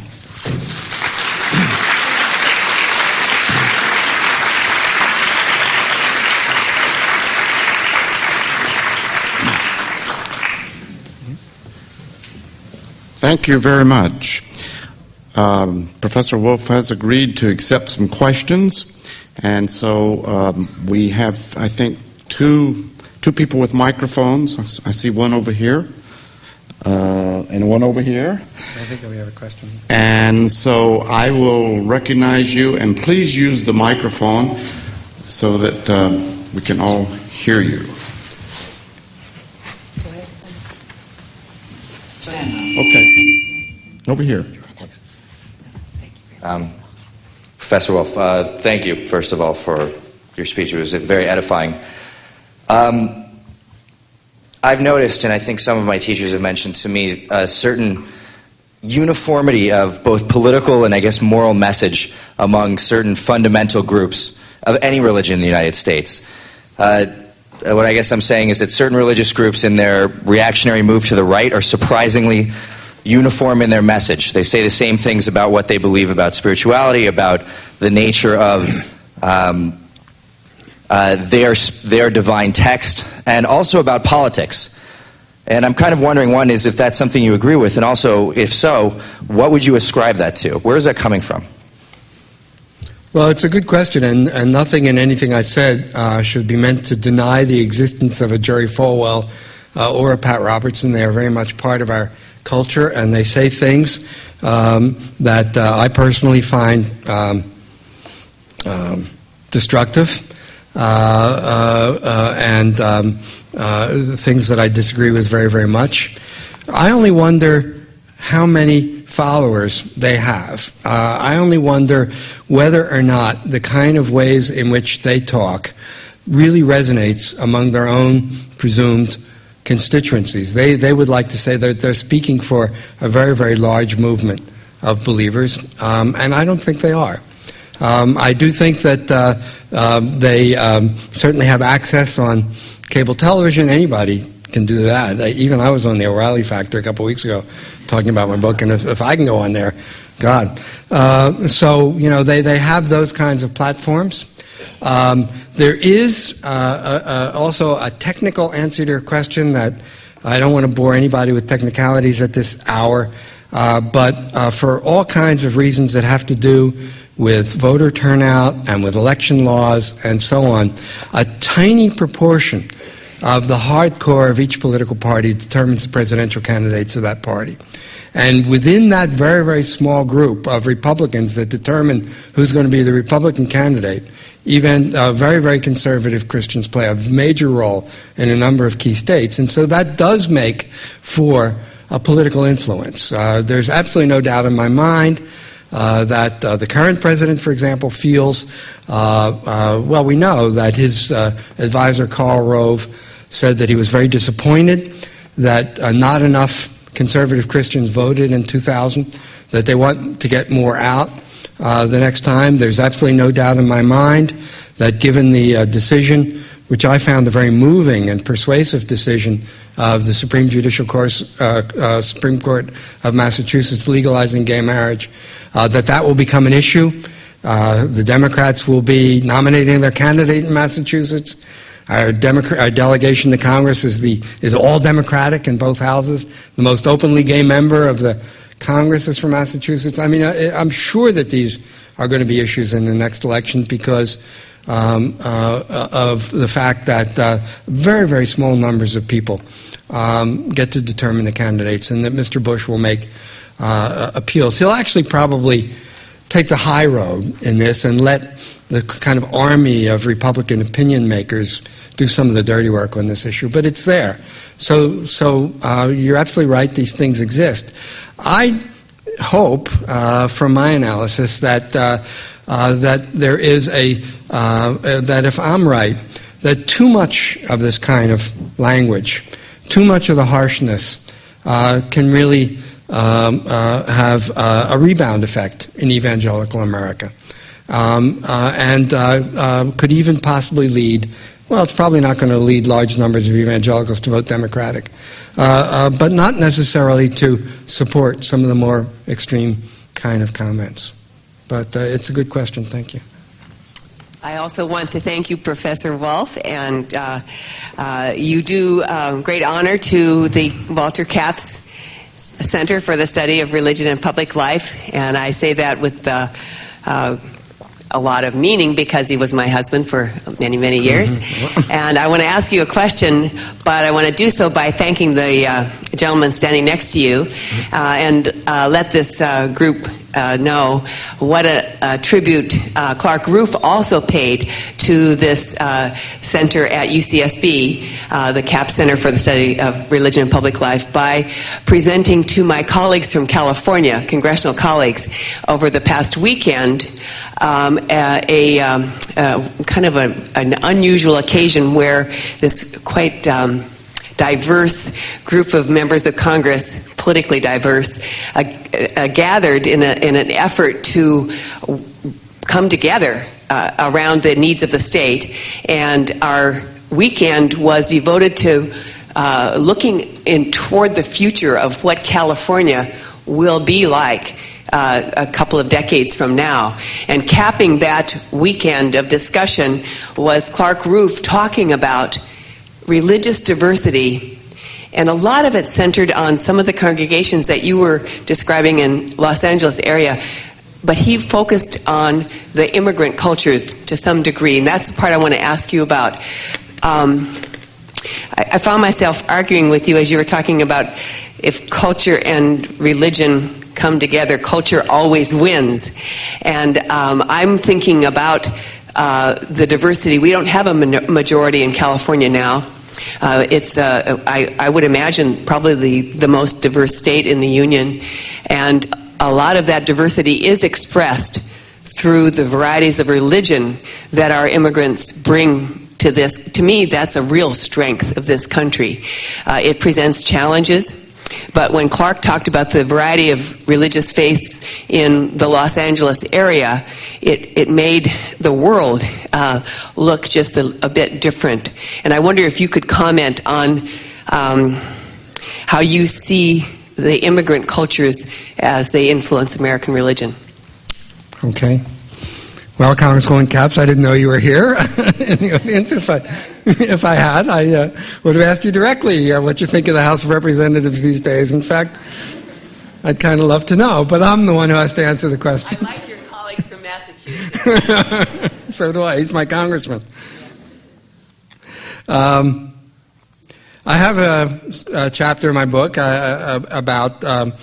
Thank you very much. Um, Professor Wolfe has agreed to accept some questions, and so um, we have, I think, two two people with microphones. I see one over here. Uh, and one over here. I think we have a question. And so I will recognize you, and please use the microphone so that uh, we can all hear you. Okay. Over here. Um, Professor Wolfe, uh, thank you, first of all, for your speech. It was very edifying. Um, I've noticed, and I think some of my teachers have mentioned to me, a certain uniformity of both political and, I guess, moral message among certain fundamental groups of any religion in the United States. Uh, what I guess I'm saying is that certain religious groups, in their reactionary move to the right, are surprisingly uniform in their message. They say the same things about what they believe about spirituality, about the nature of um, uh, their, their divine text, and also about politics. And I'm kind of wondering one is if that's something you agree with, and also, if so, what would you ascribe that to? Where is that coming from? Well, it's a good question, and, and nothing in anything I said uh, should be meant to deny the existence of a Jerry Falwell uh, or a Pat Robertson. They are very much part of our culture, and they say things um, that uh, I personally find um, um, destructive. Uh, uh, uh, and um, things that I disagree with very, very much. I only wonder how many followers they have. Uh, I only wonder whether or not the kind of ways in which they talk really resonates among their own presumed constituencies. They, they would like to say that they're speaking for a very, very large movement of believers, um, and I don't think they are. Um, I do think that uh, um, they um, certainly have access on cable television. Anybody can do that. I, even I was on the O'Reilly Factor a couple weeks ago talking about my book, and if, if I can go on there, God. Uh, so, you know, they, they have those kinds of platforms. Um, there is uh, also a technical answer to your question that I don't want to bore anybody with technicalities at this hour, uh, but uh, for all kinds of reasons that have to do with voter turnout and with election laws and so on, a tiny proportion of the hardcore of each political party determines the presidential candidates of that party. And within that very, very small group of Republicans that determine who's going to be the Republican candidate, even uh, very, very conservative Christians play a major role in a number of key states. And so that does make for a political influence. Uh, there's absolutely no doubt in my mind uh, that uh, the current president, for example, feels, uh, uh well, we know that his advisor, Karl Rove, said that he was very disappointed that not enough conservative Christians voted in 2000, that they want to get more out the next time. There's absolutely no doubt in my mind that given the decision, which I found a very moving and persuasive decision of the Supreme Judicial Court, uh, uh, Supreme Court of Massachusetts legalizing gay marriage, uh, that that will become an issue. Uh, the Democrats will be nominating their candidate in Massachusetts. Our, Democrat, our, delegation to Congress is, the, is all Democratic in both houses. The most openly gay member of the Congress is from Massachusetts. I mean, I, I'm sure that these are going to be issues in the next election because um, uh, of the fact that uh, very, very small numbers of people um, get to determine the candidates, and that Mr. Bush will make uh, appeals. He'll actually probably take the high road in this and let the kind of army of Republican opinion makers do some of the dirty work on this issue. But it's there. So, so uh, you're absolutely right, these things exist. I hope, uh, from my analysis, that, uh, uh that there is a, uh, that if I'm right, that too much of this kind of language, too much of the harshness, uh, can really um, uh, have uh, a rebound effect in evangelical America. Um, uh, and uh, uh, could even possibly lead, well, it's probably not going to lead large numbers of evangelicals to vote Democratic, but not necessarily to support some of the more extreme kind of comments. But it's a good question. Thank you. I also want to thank you, Professor Wolfe, and uh, uh, you do um, great honor to the Walter Capps Center for the Study of Religion and Public Life, and I say that with uh, uh, a lot of meaning because he was my husband for many, many years. Mm-hmm. and I want to ask you a question, but I want to do so by thanking the uh, gentleman standing next to you uh, and uh, let this uh, group uh, know what a, a tribute uh, Clark Roof also paid to this uh, center at UCSB, uh, the Capps Center for the Study of Religion and Public Life, by presenting to my colleagues from California, congressional colleagues, over the past weekend, um, a, a um, kind of a, an unusual occasion where this quite um, diverse group of members of Congress, politically diverse, uh, uh, gathered in, a, in an effort to come together uh, around the needs of the state. And our weekend was devoted to uh, looking in toward the future of what California will be like. Uh, a couple of decades from now. And capping that weekend of discussion was Clark Roof talking about religious diversity, and a lot of it centered on some of the congregations that you were describing in Los Angeles area. But he focused on the immigrant cultures to some degree, and that's the part I want to ask you about. Um, I, I found myself arguing with you as you were talking about if culture and religion come together, culture always wins. And um, I'm thinking about uh, the diversity. We don't have a majority in California now. Uh, it's, uh, I, I, would imagine, probably the, the most diverse state in the Union. And a lot of that diversity is expressed through the varieties of religion that our immigrants bring to this. To me, that's a real strength of this country. Uh, it presents challenges. But when Clark talked about the variety of religious faiths in the Los Angeles area, it, it made the world uh, look just a, a, bit different. And I wonder if you could comment on um, how you see the immigrant cultures as they influence American religion. Okay. Well, Congresswoman Capps, I didn't know you were here in the audience. I, if I had, I uh, would have asked you directly uh, what you think of the House of Representatives these days. In fact, I'd kind of love to know, but I'm the one who has to answer the question. I like your colleagues from Massachusetts. so do I. He's my congressman. Um, I have a, a, chapter in my book uh, uh about. Um,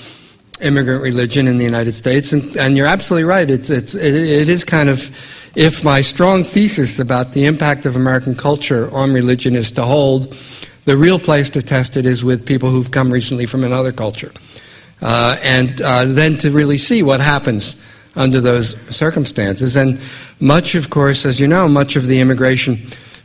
immigrant religion in the United States, and, and you're absolutely right. It's, it's, it, it is kind of, if my strong thesis about the impact of American culture on religion is to hold, the real place to test it is with people who've come recently from another culture. Uh, and uh, then to really see what happens under those circumstances. And much, of course, as you know, much of the immigration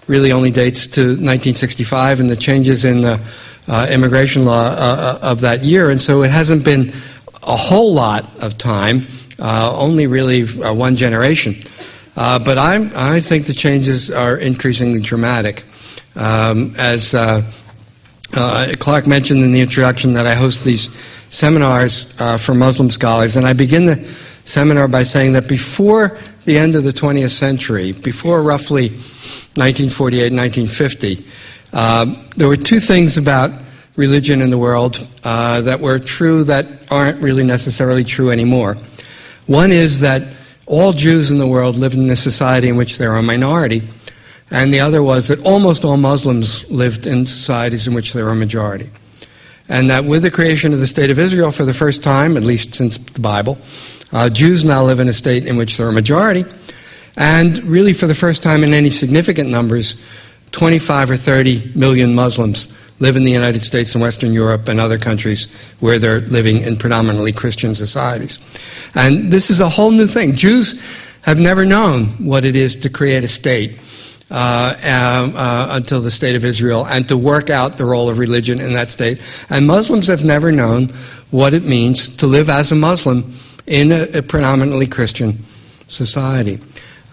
really only dates to 1965 and the changes in the uh, immigration law uh, uh, of that year. And so it hasn't been a whole lot of time, uh, only really one generation. But I'm, I think the changes are increasingly dramatic. Um, as Clark mentioned in the introduction, that I host these seminars uh, for Muslim scholars. And I begin the seminar by saying that before the end of the 20th century, before roughly 1948, 1950, uh, there were two things about religion in the world uh, that were true that aren't really necessarily true anymore. One is that all Jews in the world lived in a society in which they're a minority, and the other was that almost all Muslims lived in societies in which they were a majority. And that with the creation of the State of Israel for the first time, at least since the Bible, uh, Jews now live in a state in which they're a majority, and really for the first time in any significant numbers, 25 or 30 million Muslims live in the United States and Western Europe and other countries where they're living in predominantly Christian societies. And this is a whole new thing. Jews have never known what it is to create a state uh, um, uh, until the state of Israel and to work out the role of religion in that state. And Muslims have never known what it means to live as a Muslim in a, a predominantly Christian society.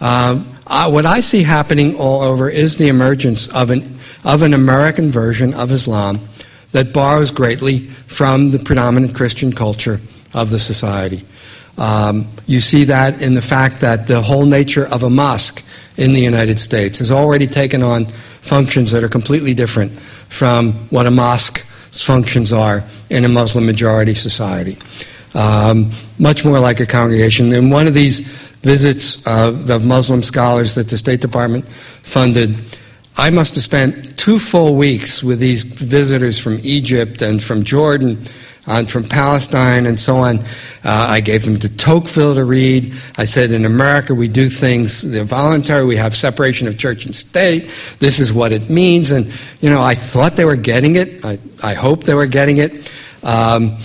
Um, I, what I see happening all over is the emergence of an, of an American version of Islam that borrows greatly from the predominant Christian culture of the society. Um, you see that in the fact that the whole nature of a mosque in the United States has already taken on functions that are completely different from what a mosque's functions are in a Muslim majority society. Um, much more like a congregation. In one of these visits uh, of Muslim scholars that the State Department funded, I must have spent two full weeks with these visitors from Egypt and from Jordan and from Palestine and so on. Uh, I gave them to Tocqueville to read. I said, in America, we do things, they're voluntary, we have separation of church and state. This is what it means. And, you know, I thought they were getting it. I, I hope they were getting it. Um,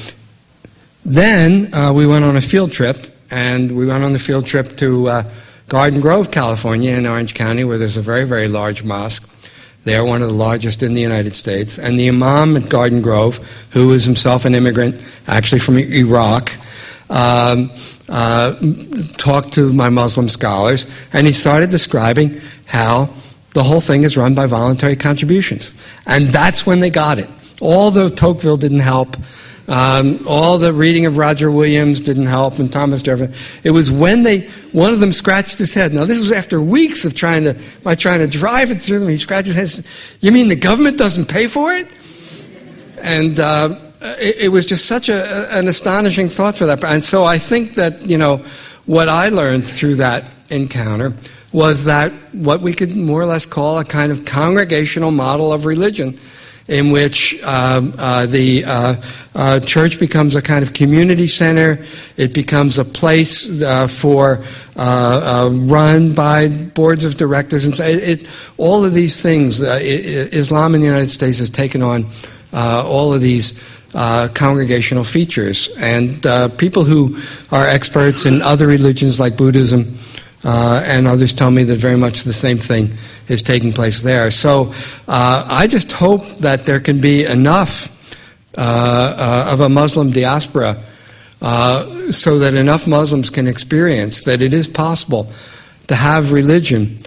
then uh, we went on a field trip, and we went on the field trip to uh, Garden Grove, California, in Orange County, where there's a very, very large mosque. They are one of the largest in the United States. And the Imam at Garden Grove, who is himself an immigrant, actually from Iraq, um, uh, talked to my Muslim scholars, and he started describing how the whole thing is run by voluntary contributions. And that's when they got it. Although Tocqueville didn't help, um, all the reading of Roger Williams didn't help, and Thomas Jefferson. It was when they, one of them scratched his head. Now, this was after weeks of trying to, by trying to drive it through them. He scratched his head. You mean the government doesn't pay for it? And uh, it, it, was just such a, an astonishing thought for that. And so I think that you know what I learned through that encounter was that what we could more or less call a kind of congregational model of religion in which um, uh, the uh, uh, church becomes a kind of community center. It becomes a place uh, for uh, uh, run by boards of directors, and so it, it, all of these things. It, Islam in the United States has taken on all of these. congregational features and people who are experts in other religions like Buddhism and others tell me that very much the same thing is taking place there. So uh, I just hope that there can be enough uh, uh, of a Muslim diaspora uh, so that enough Muslims can experience that it is possible to have religion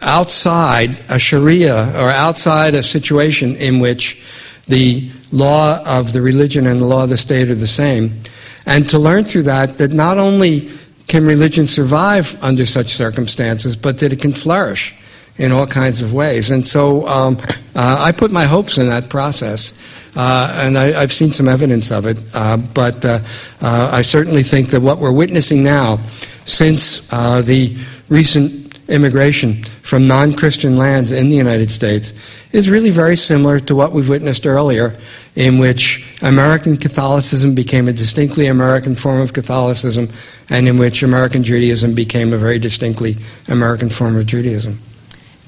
outside a Sharia or outside a situation in which the law of the religion and the law of the state are the same. And to learn through that, that not only can religion survive under such circumstances, but that it can flourish in all kinds of ways. And so um, uh, I put my hopes in that process. Uh, and I, have seen some evidence of it. Uh, but uh, uh, I certainly think that what we're witnessing now, since uh, the recent immigration from non Christian lands in the United States, is really very similar to what we've witnessed earlier, in which American Catholicism became a distinctly American form of Catholicism, and in which American Judaism became a very distinctly American form of Judaism.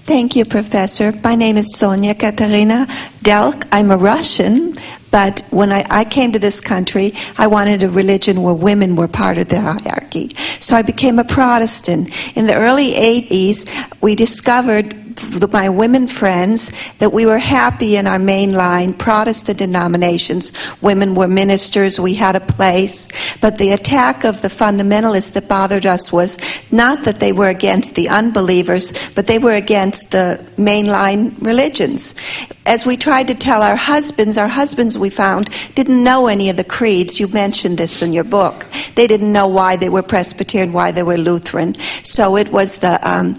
Thank you, Professor. My name is Sonia Katerina Delk. I'm a Russian, but when I, I, came to this country, I wanted a religion where women were part of the hierarchy. So I became a Protestant. In the early 80s, we discovered my women friends that we were happy in our mainline Protestant denominations. Women were ministers, we had a place. But the attack of the fundamentalists that bothered us was not that they were against the unbelievers, but they were against the mainline religions. As we tried to tell our husbands, our husbands we found didn't know any of the creeds. You mentioned this in your book. They didn't know why they were Presbyterian, why they were Lutheran. So it was the um,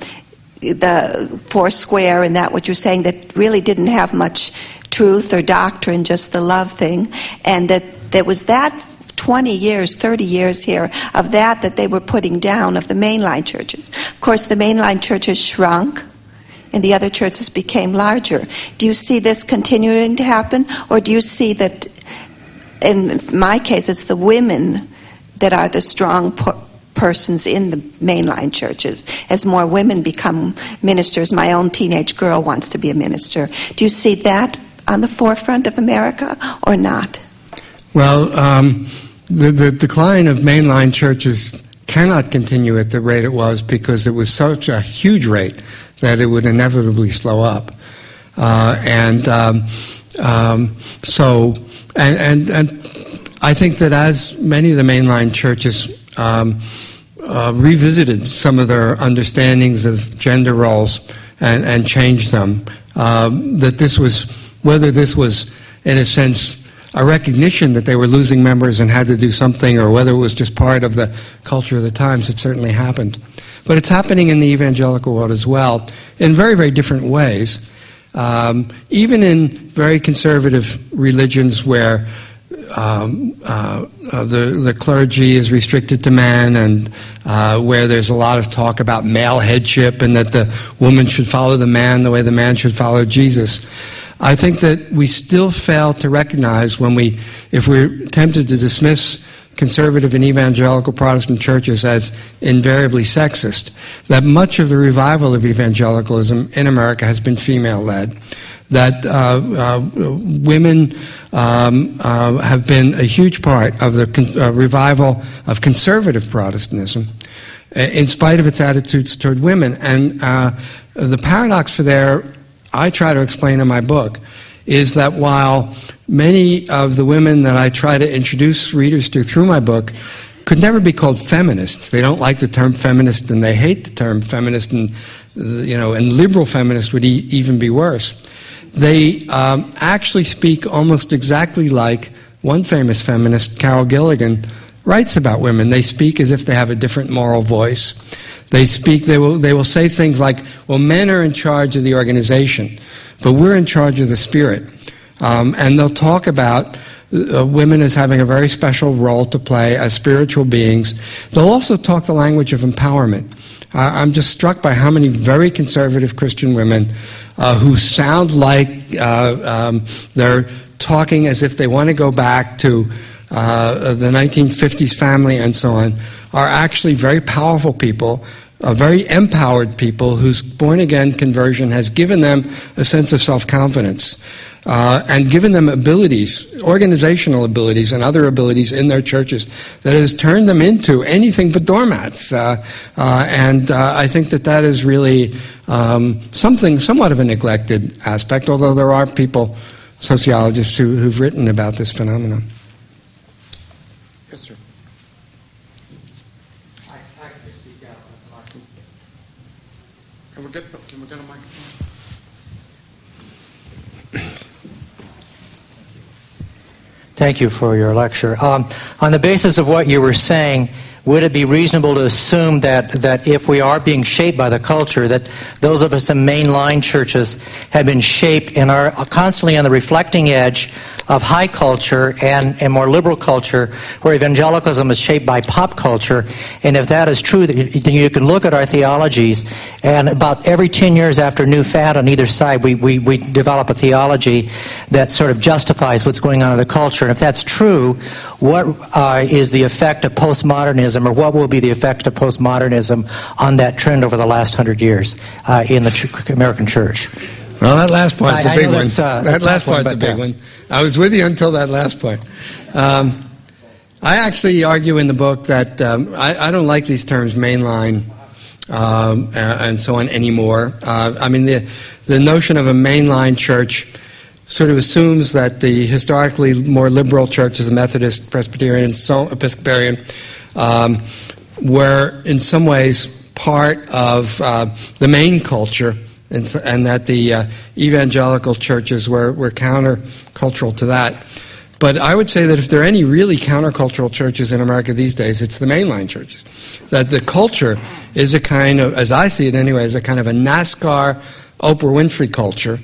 the four square and that what you're saying that really didn't have much truth or doctrine, just the love thing, and that there was that 20 years, 30 years here of that that they were putting down of the mainline churches. Of course, the mainline churches shrunk and the other churches became larger. Do you see this continuing to happen, or do you see that, in my case, it's the women that are the strong persons in the mainline churches. As more women become ministers, my own teenage girl wants to be a minister. Do you see that on the forefront of America or not? Well, um, the, the decline of mainline churches cannot continue at the rate it was because it was such a huge rate that it would inevitably slow up. Uh, and um, um, so, and, and, and I think that as many of the mainline churches um, uh, revisited some of their understandings of gender roles and, and changed them. Um, that this was, whether this was, in a sense, a recognition that they were losing members and had to do something, or whether it was just part of the culture of the times, it certainly happened. But it's happening in the evangelical world as well, in very, very different ways. Um, even in very conservative religions where um, uh, uh, the, the clergy is restricted to men, and uh, where there's a lot of talk about male headship and that the woman should follow the man the way the man should follow Jesus. I think that we still fail to recognize when we, if we're tempted to dismiss conservative and evangelical Protestant churches as invariably sexist, that much of the revival of evangelicalism in America has been female led that uh, uh, women um, uh, have been a huge part of the con- revival of conservative Protestantism, in spite of its attitudes toward women. And uh, the paradox for there, I try to explain in my book, is that while many of the women that I try to introduce readers to through my book could never be called feminists. They don't like the term feminist and they hate the term feminist and you know and liberal feminist would e- even be worse they um, actually speak almost exactly like one famous feminist, Carol Gilligan, writes about women. They speak as if they have a different moral voice. They speak, they will, they will say things like, well, men are in charge of the organization, but we're in charge of the spirit. Um, and they'll talk about uh, women as having a very special role to play as spiritual beings. They'll also talk the language of empowerment. Uh, I'm just struck by how many very conservative Christian women uh, who sound like uh, um, they're talking as if they want to go back to uh, the 1950s family and so on, are actually very powerful people, uh, very empowered people whose born again conversion has given them a sense of self confidence uh, and given them abilities, organizational abilities, and other abilities in their churches that has turned them into anything but doormats. Uh, uh, and uh, I think that that is really um, something, somewhat of a neglected aspect, although there are people, sociologists, who, who've written about this phenomenon. Yes, sir. Can we get, the, can we get a microphone? Thank you for your lecture. Um, on the basis of what you were saying, would it be reasonable to assume that, that if we are being shaped by the culture, that those of us in mainline churches have been shaped and are constantly on the reflecting edge of high culture and, and more liberal culture, where evangelicalism is shaped by pop culture. And if that is true, then you can look at our theologies, and about every 10 years after new fad on either side, we, we, we develop a theology that sort of justifies what's going on in the culture. And if that's true, what uh, is the effect of postmodernism, or what will be the effect of postmodernism on that trend over the last hundred years uh, in the ch- American church? Well, that last part's I- a big one. uh, that last tough one, part's a big uh, one. I was with you until that last part. Um, I actually argue in the book that um, I, I don't like these terms mainline um, and so on anymore. Uh, I mean, the, the notion of a mainline church sort of assumes that the historically more liberal churches, the Methodist, Presbyterian, so, Episcopalian, um, were in some ways part of uh, the main culture, and, and that the uh, evangelical churches were, were countercultural to that. But I would say that if there are any really countercultural churches in America these days, it's the mainline churches. That the culture is a kind of, as I see it anyway, is a kind of a NASCAR Oprah Winfrey culture.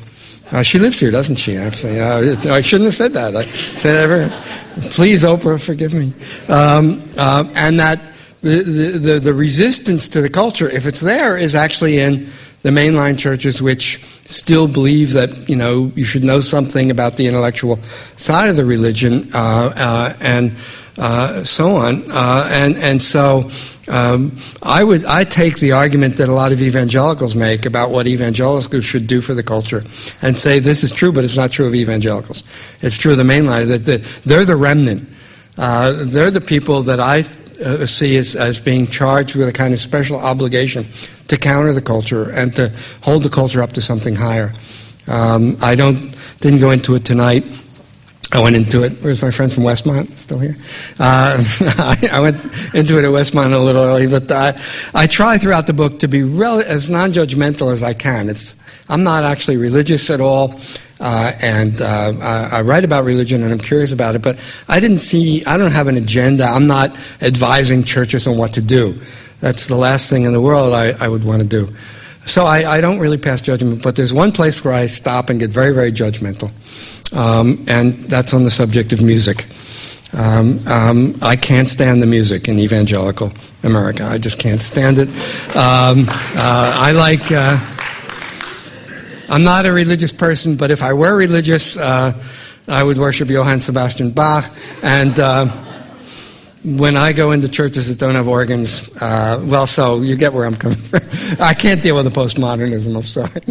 Uh, she lives here, doesn't she? Actually, uh, I shouldn't have said that. I said every, please, Oprah, forgive me. Um, uh, and that the, the, the, the resistance to the culture, if it's there, is actually in the mainline churches, which still believe that you know you should know something about the intellectual side of the religion, uh, uh, and uh, so on. Uh, and and so um, I would I take the argument that a lot of evangelicals make about what evangelicals should do for the culture, and say this is true, but it's not true of evangelicals. It's true of the mainline that the, they're the remnant. Uh, they're the people that I uh, see as, as being charged with a kind of special obligation to counter the culture and to hold the culture up to something higher. Um, I don't didn't go into it tonight. I went into it. Where's my friend from Westmont? Still here? Uh, I, went into it at Westmont a little early, but I, I try throughout the book to be rel- as non-judgmental as I can. It's I'm not actually religious at all. Uh, and uh, I, I write about religion and I'm curious about it, but I didn't see, I don't have an agenda. I'm not advising churches on what to do. That's the last thing in the world I, I would want to do. So I, I don't really pass judgment, but there's one place where I stop and get very, very judgmental, um, and that's on the subject of music. Um, um, I can't stand the music in evangelical America. I just can't stand it. Um, uh, I like. Uh, I'm not a religious person, but if I were religious, uh, I would worship Johann Sebastian Bach. And uh, when I go into churches that don't have organs, uh, well, so you get where I'm coming from. I can't deal with the postmodernism. I'm sorry.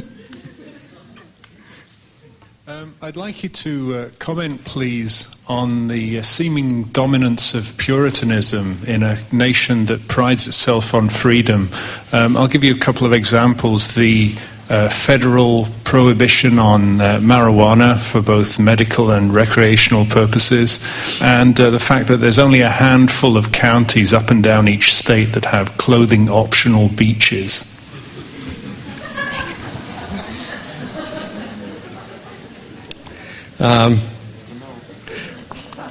Um, I'd like you to uh, comment, please, on the uh, seeming dominance of Puritanism in a nation that prides itself on freedom. Um, I'll give you a couple of examples. The uh, federal prohibition on uh, marijuana for both medical and recreational purposes, and uh, the fact that there's only a handful of counties up and down each state that have clothing optional beaches. Um,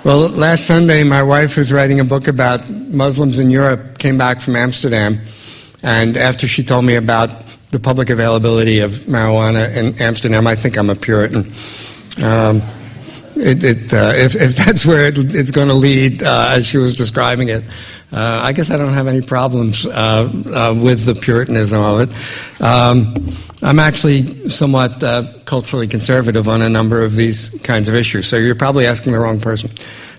well, last Sunday, my wife who's writing a book about Muslims in Europe, came back from Amsterdam, and after she told me about the public availability of marijuana in Amsterdam, I think I'm a Puritan. Um, it, it, uh, if, if that's where it, it's going to lead, uh, as she was describing it, uh, I guess I don't have any problems uh, uh, with the Puritanism of it. Um, I'm actually somewhat uh, culturally conservative on a number of these kinds of issues, so you're probably asking the wrong person.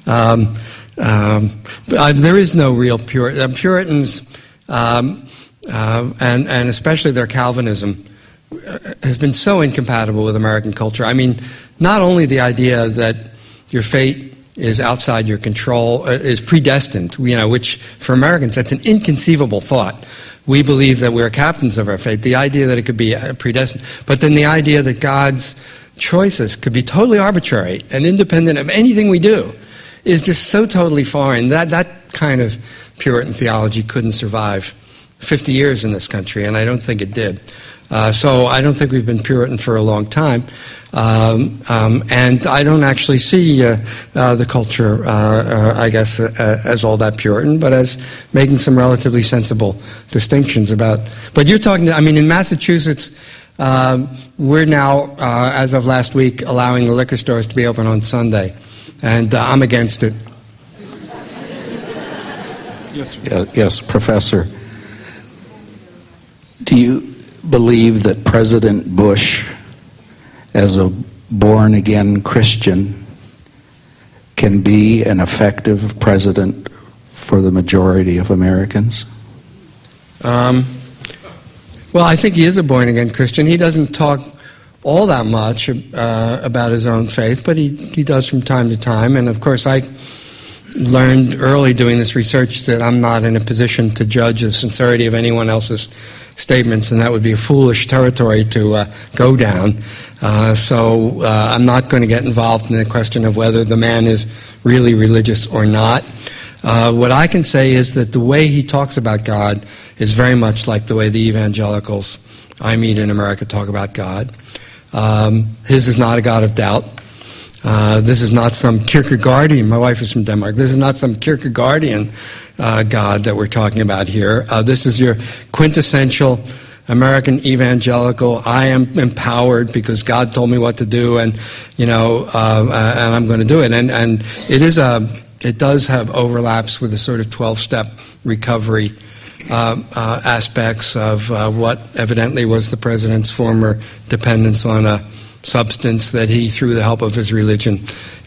Um, um, there is no real Pur- uh, Puritans, um, uh, and, and especially their Calvinism, uh, has been so incompatible with American culture. I mean, not only the idea that your fate is outside your control, uh, is predestined, you know, which for Americans, that's an inconceivable thought. We believe that we're captains of our fate. The idea that it could be uh, predestined. But then the idea that God's choices could be totally arbitrary and independent of anything we do is just so totally foreign. That, that kind of Puritan theology couldn't survive 50 years in this country, and I don't think it did. Uh, so I don't think we've been Puritan for a long time. Um, um, and I don't actually see uh, uh, the culture, uh, uh, I guess, uh, as all that Puritan, but as making some relatively sensible distinctions about. But you're talking, I mean, in Massachusetts, um, we're now, uh, as of last week, allowing the liquor stores to be open on Sunday. And uh, I'm against it. Yes, Yes, yes, Professor. Do you believe that President Bush, as a born again Christian, can be an effective president for the majority of Americans? Um, well, I think he is a born again Christian. He doesn't talk all that much uh, about his own faith, but he, he does from time to time. And of course, I learned early doing this research that I'm not in a position to judge the sincerity of anyone else's statements, and that would be a foolish territory to uh, go down. Uh, so uh, I'm not going to get involved in the question of whether the man is really religious or not. Uh, what I can say is that the way he talks about God is very much like the way the evangelicals I meet in America talk about God. Um, his is not a God of doubt. Uh, this is not some Kierkegaardian. My wife is from Denmark. This is not some Kierkegaardian uh, God that we're talking about here. Uh, this is your quintessential American evangelical. I am empowered because God told me what to do, and you know, uh, and I'm going to do it. And and it is a it does have overlaps with the sort of 12 step recovery uh, uh, aspects of uh, what evidently was the president's former dependence on a substance that he, through the help of his religion,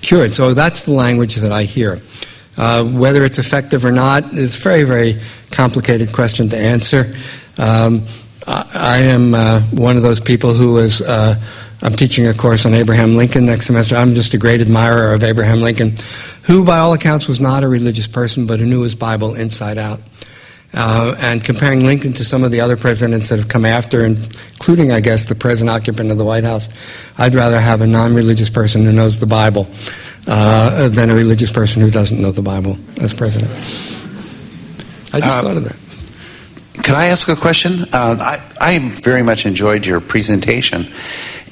cured. So that's the language that I hear. Uh, whether it's effective or not is a very, very complicated question to answer. Um, I, I, am uh, one of those people who is. Uh, I'm teaching a course on Abraham Lincoln next semester. I'm just a great admirer of Abraham Lincoln, who, by all accounts, was not a religious person, but who knew his Bible inside out. Uh, and comparing Lincoln to some of the other presidents that have come after, including, I guess, the present occupant of the White House, I'd rather have a non religious person who knows the Bible uh, than a religious person who doesn't know the Bible as president. I just uh, thought of that. Can I ask a question? Uh, I, I very much enjoyed your presentation,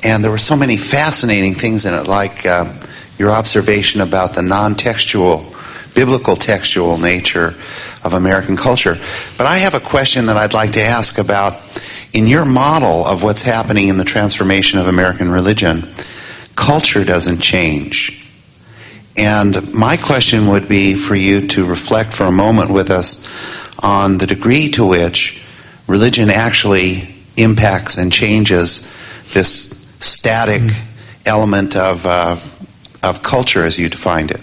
and there were so many fascinating things in it, like uh, your observation about the non textual, biblical textual nature of American culture. But I have a question that I'd like to ask about in your model of what's happening in the transformation of American religion, culture doesn't change. And my question would be for you to reflect for a moment with us on the degree to which religion actually impacts and changes this static mm-hmm. element of, uh, of culture as you defined it.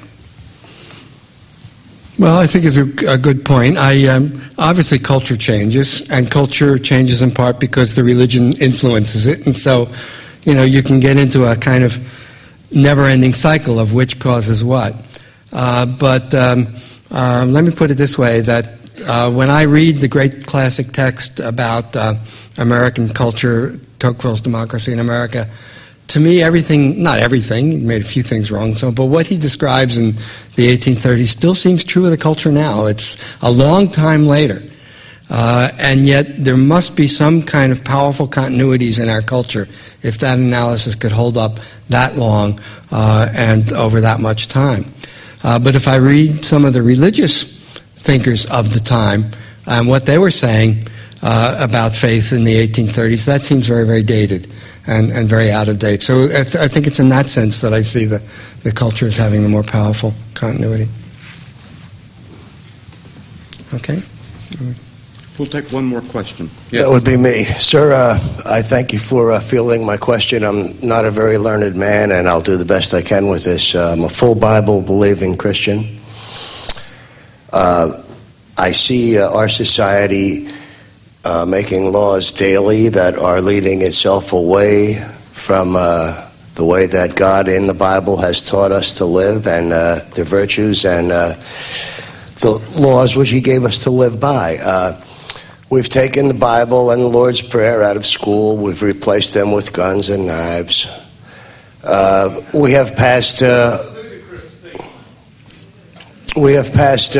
Well, I think it's a, a good point. I um, obviously culture changes, and culture changes in part because the religion influences it, and so you know you can get into a kind of never-ending cycle of which causes what. Uh, but um, uh, let me put it this way: that uh, when I read the great classic text about uh, American culture, Tocqueville's Democracy in America, to me, everything, not everything, he made a few things wrong, so, but what he describes in the 1830s still seems true of the culture now. It's a long time later. Uh, and yet, there must be some kind of powerful continuities in our culture if that analysis could hold up that long uh, and over that much time. Uh, but if I read some of the religious thinkers of the time and what they were saying uh, about faith in the 1830s, that seems very, very dated and, and very out of date. So I, th- I think it's in that sense that I see the, the culture as having a more powerful continuity. Okay? We'll take one more question. Yes. That would be me. Sir, uh, I thank you for uh, fielding my question. I'm not a very learned man, and I'll do the best I can with this. Uh, I'm a full Bible believing Christian. Uh, I see uh, our society uh, making laws daily that are leading itself away from uh, the way that God in the Bible has taught us to live and uh, the virtues and uh, the laws which He gave us to live by. Uh, we've taken the Bible and the Lord's Prayer out of school, we've replaced them with guns and knives. Uh, we have passed. we have passed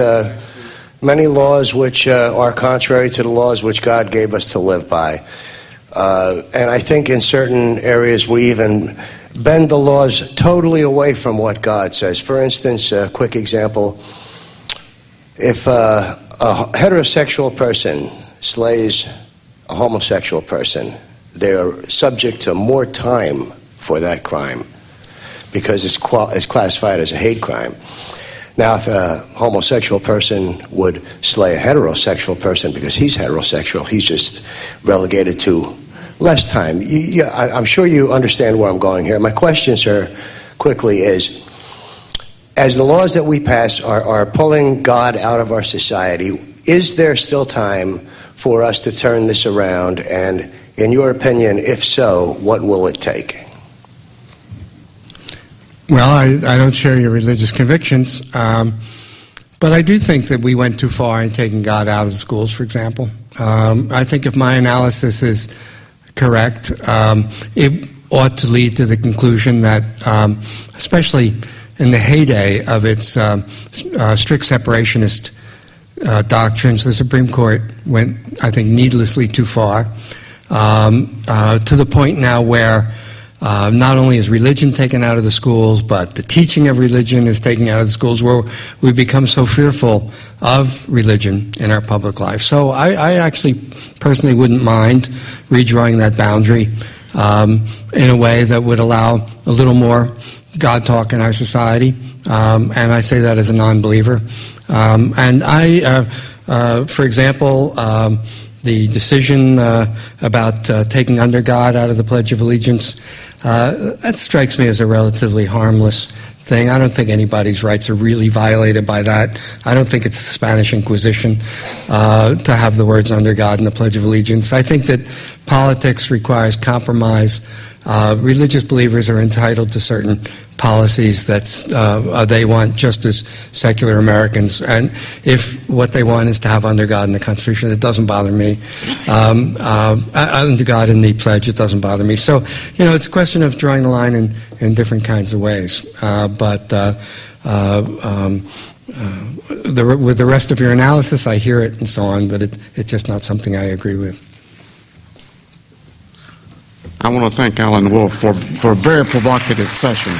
many laws which uh, are contrary to the laws which God gave us to live by. Uh, and I think in certain areas we even bend the laws totally away from what God says. For instance, a quick example if uh, a heterosexual person slays a homosexual person, they're subject to more time for that crime because it's, qual- it's classified as a hate crime. Now, if a homosexual person would slay a heterosexual person because he's heterosexual, he's just relegated to less time. You, yeah, I, I'm sure you understand where I'm going here. My question, sir, quickly is as the laws that we pass are, are pulling God out of our society, is there still time for us to turn this around? And in your opinion, if so, what will it take? Well, I, I don't share your religious convictions, um, but I do think that we went too far in taking God out of the schools, for example. Um, I think if my analysis is correct, um, it ought to lead to the conclusion that, um, especially in the heyday of its uh, uh, strict separationist uh, doctrines, the Supreme Court went, I think, needlessly too far, um, uh, to the point now where uh, not only is religion taken out of the schools, but the teaching of religion is taken out of the schools, where we become so fearful of religion in our public life. So I, I actually personally wouldn't mind redrawing that boundary um, in a way that would allow a little more God talk in our society. Um, and I say that as a non believer. Um, and I, uh, uh, for example, um, the decision uh, about uh, taking under God out of the Pledge of Allegiance, uh, that strikes me as a relatively harmless thing. I don't think anybody's rights are really violated by that. I don't think it's the Spanish Inquisition uh, to have the words under God in the Pledge of Allegiance. I think that politics requires compromise. Uh, religious believers are entitled to certain policies that uh, they want just as secular Americans. And if what they want is to have under God in the Constitution, it doesn't bother me. Um, uh, under God in the pledge, it doesn't bother me. So, you know, it's a question of drawing the line in, in different kinds of ways. Uh, but uh, uh, um, uh, the, with the rest of your analysis, I hear it and so on, but it, it's just not something I agree with. I want to thank Alan Wolfe for, for a very provocative session.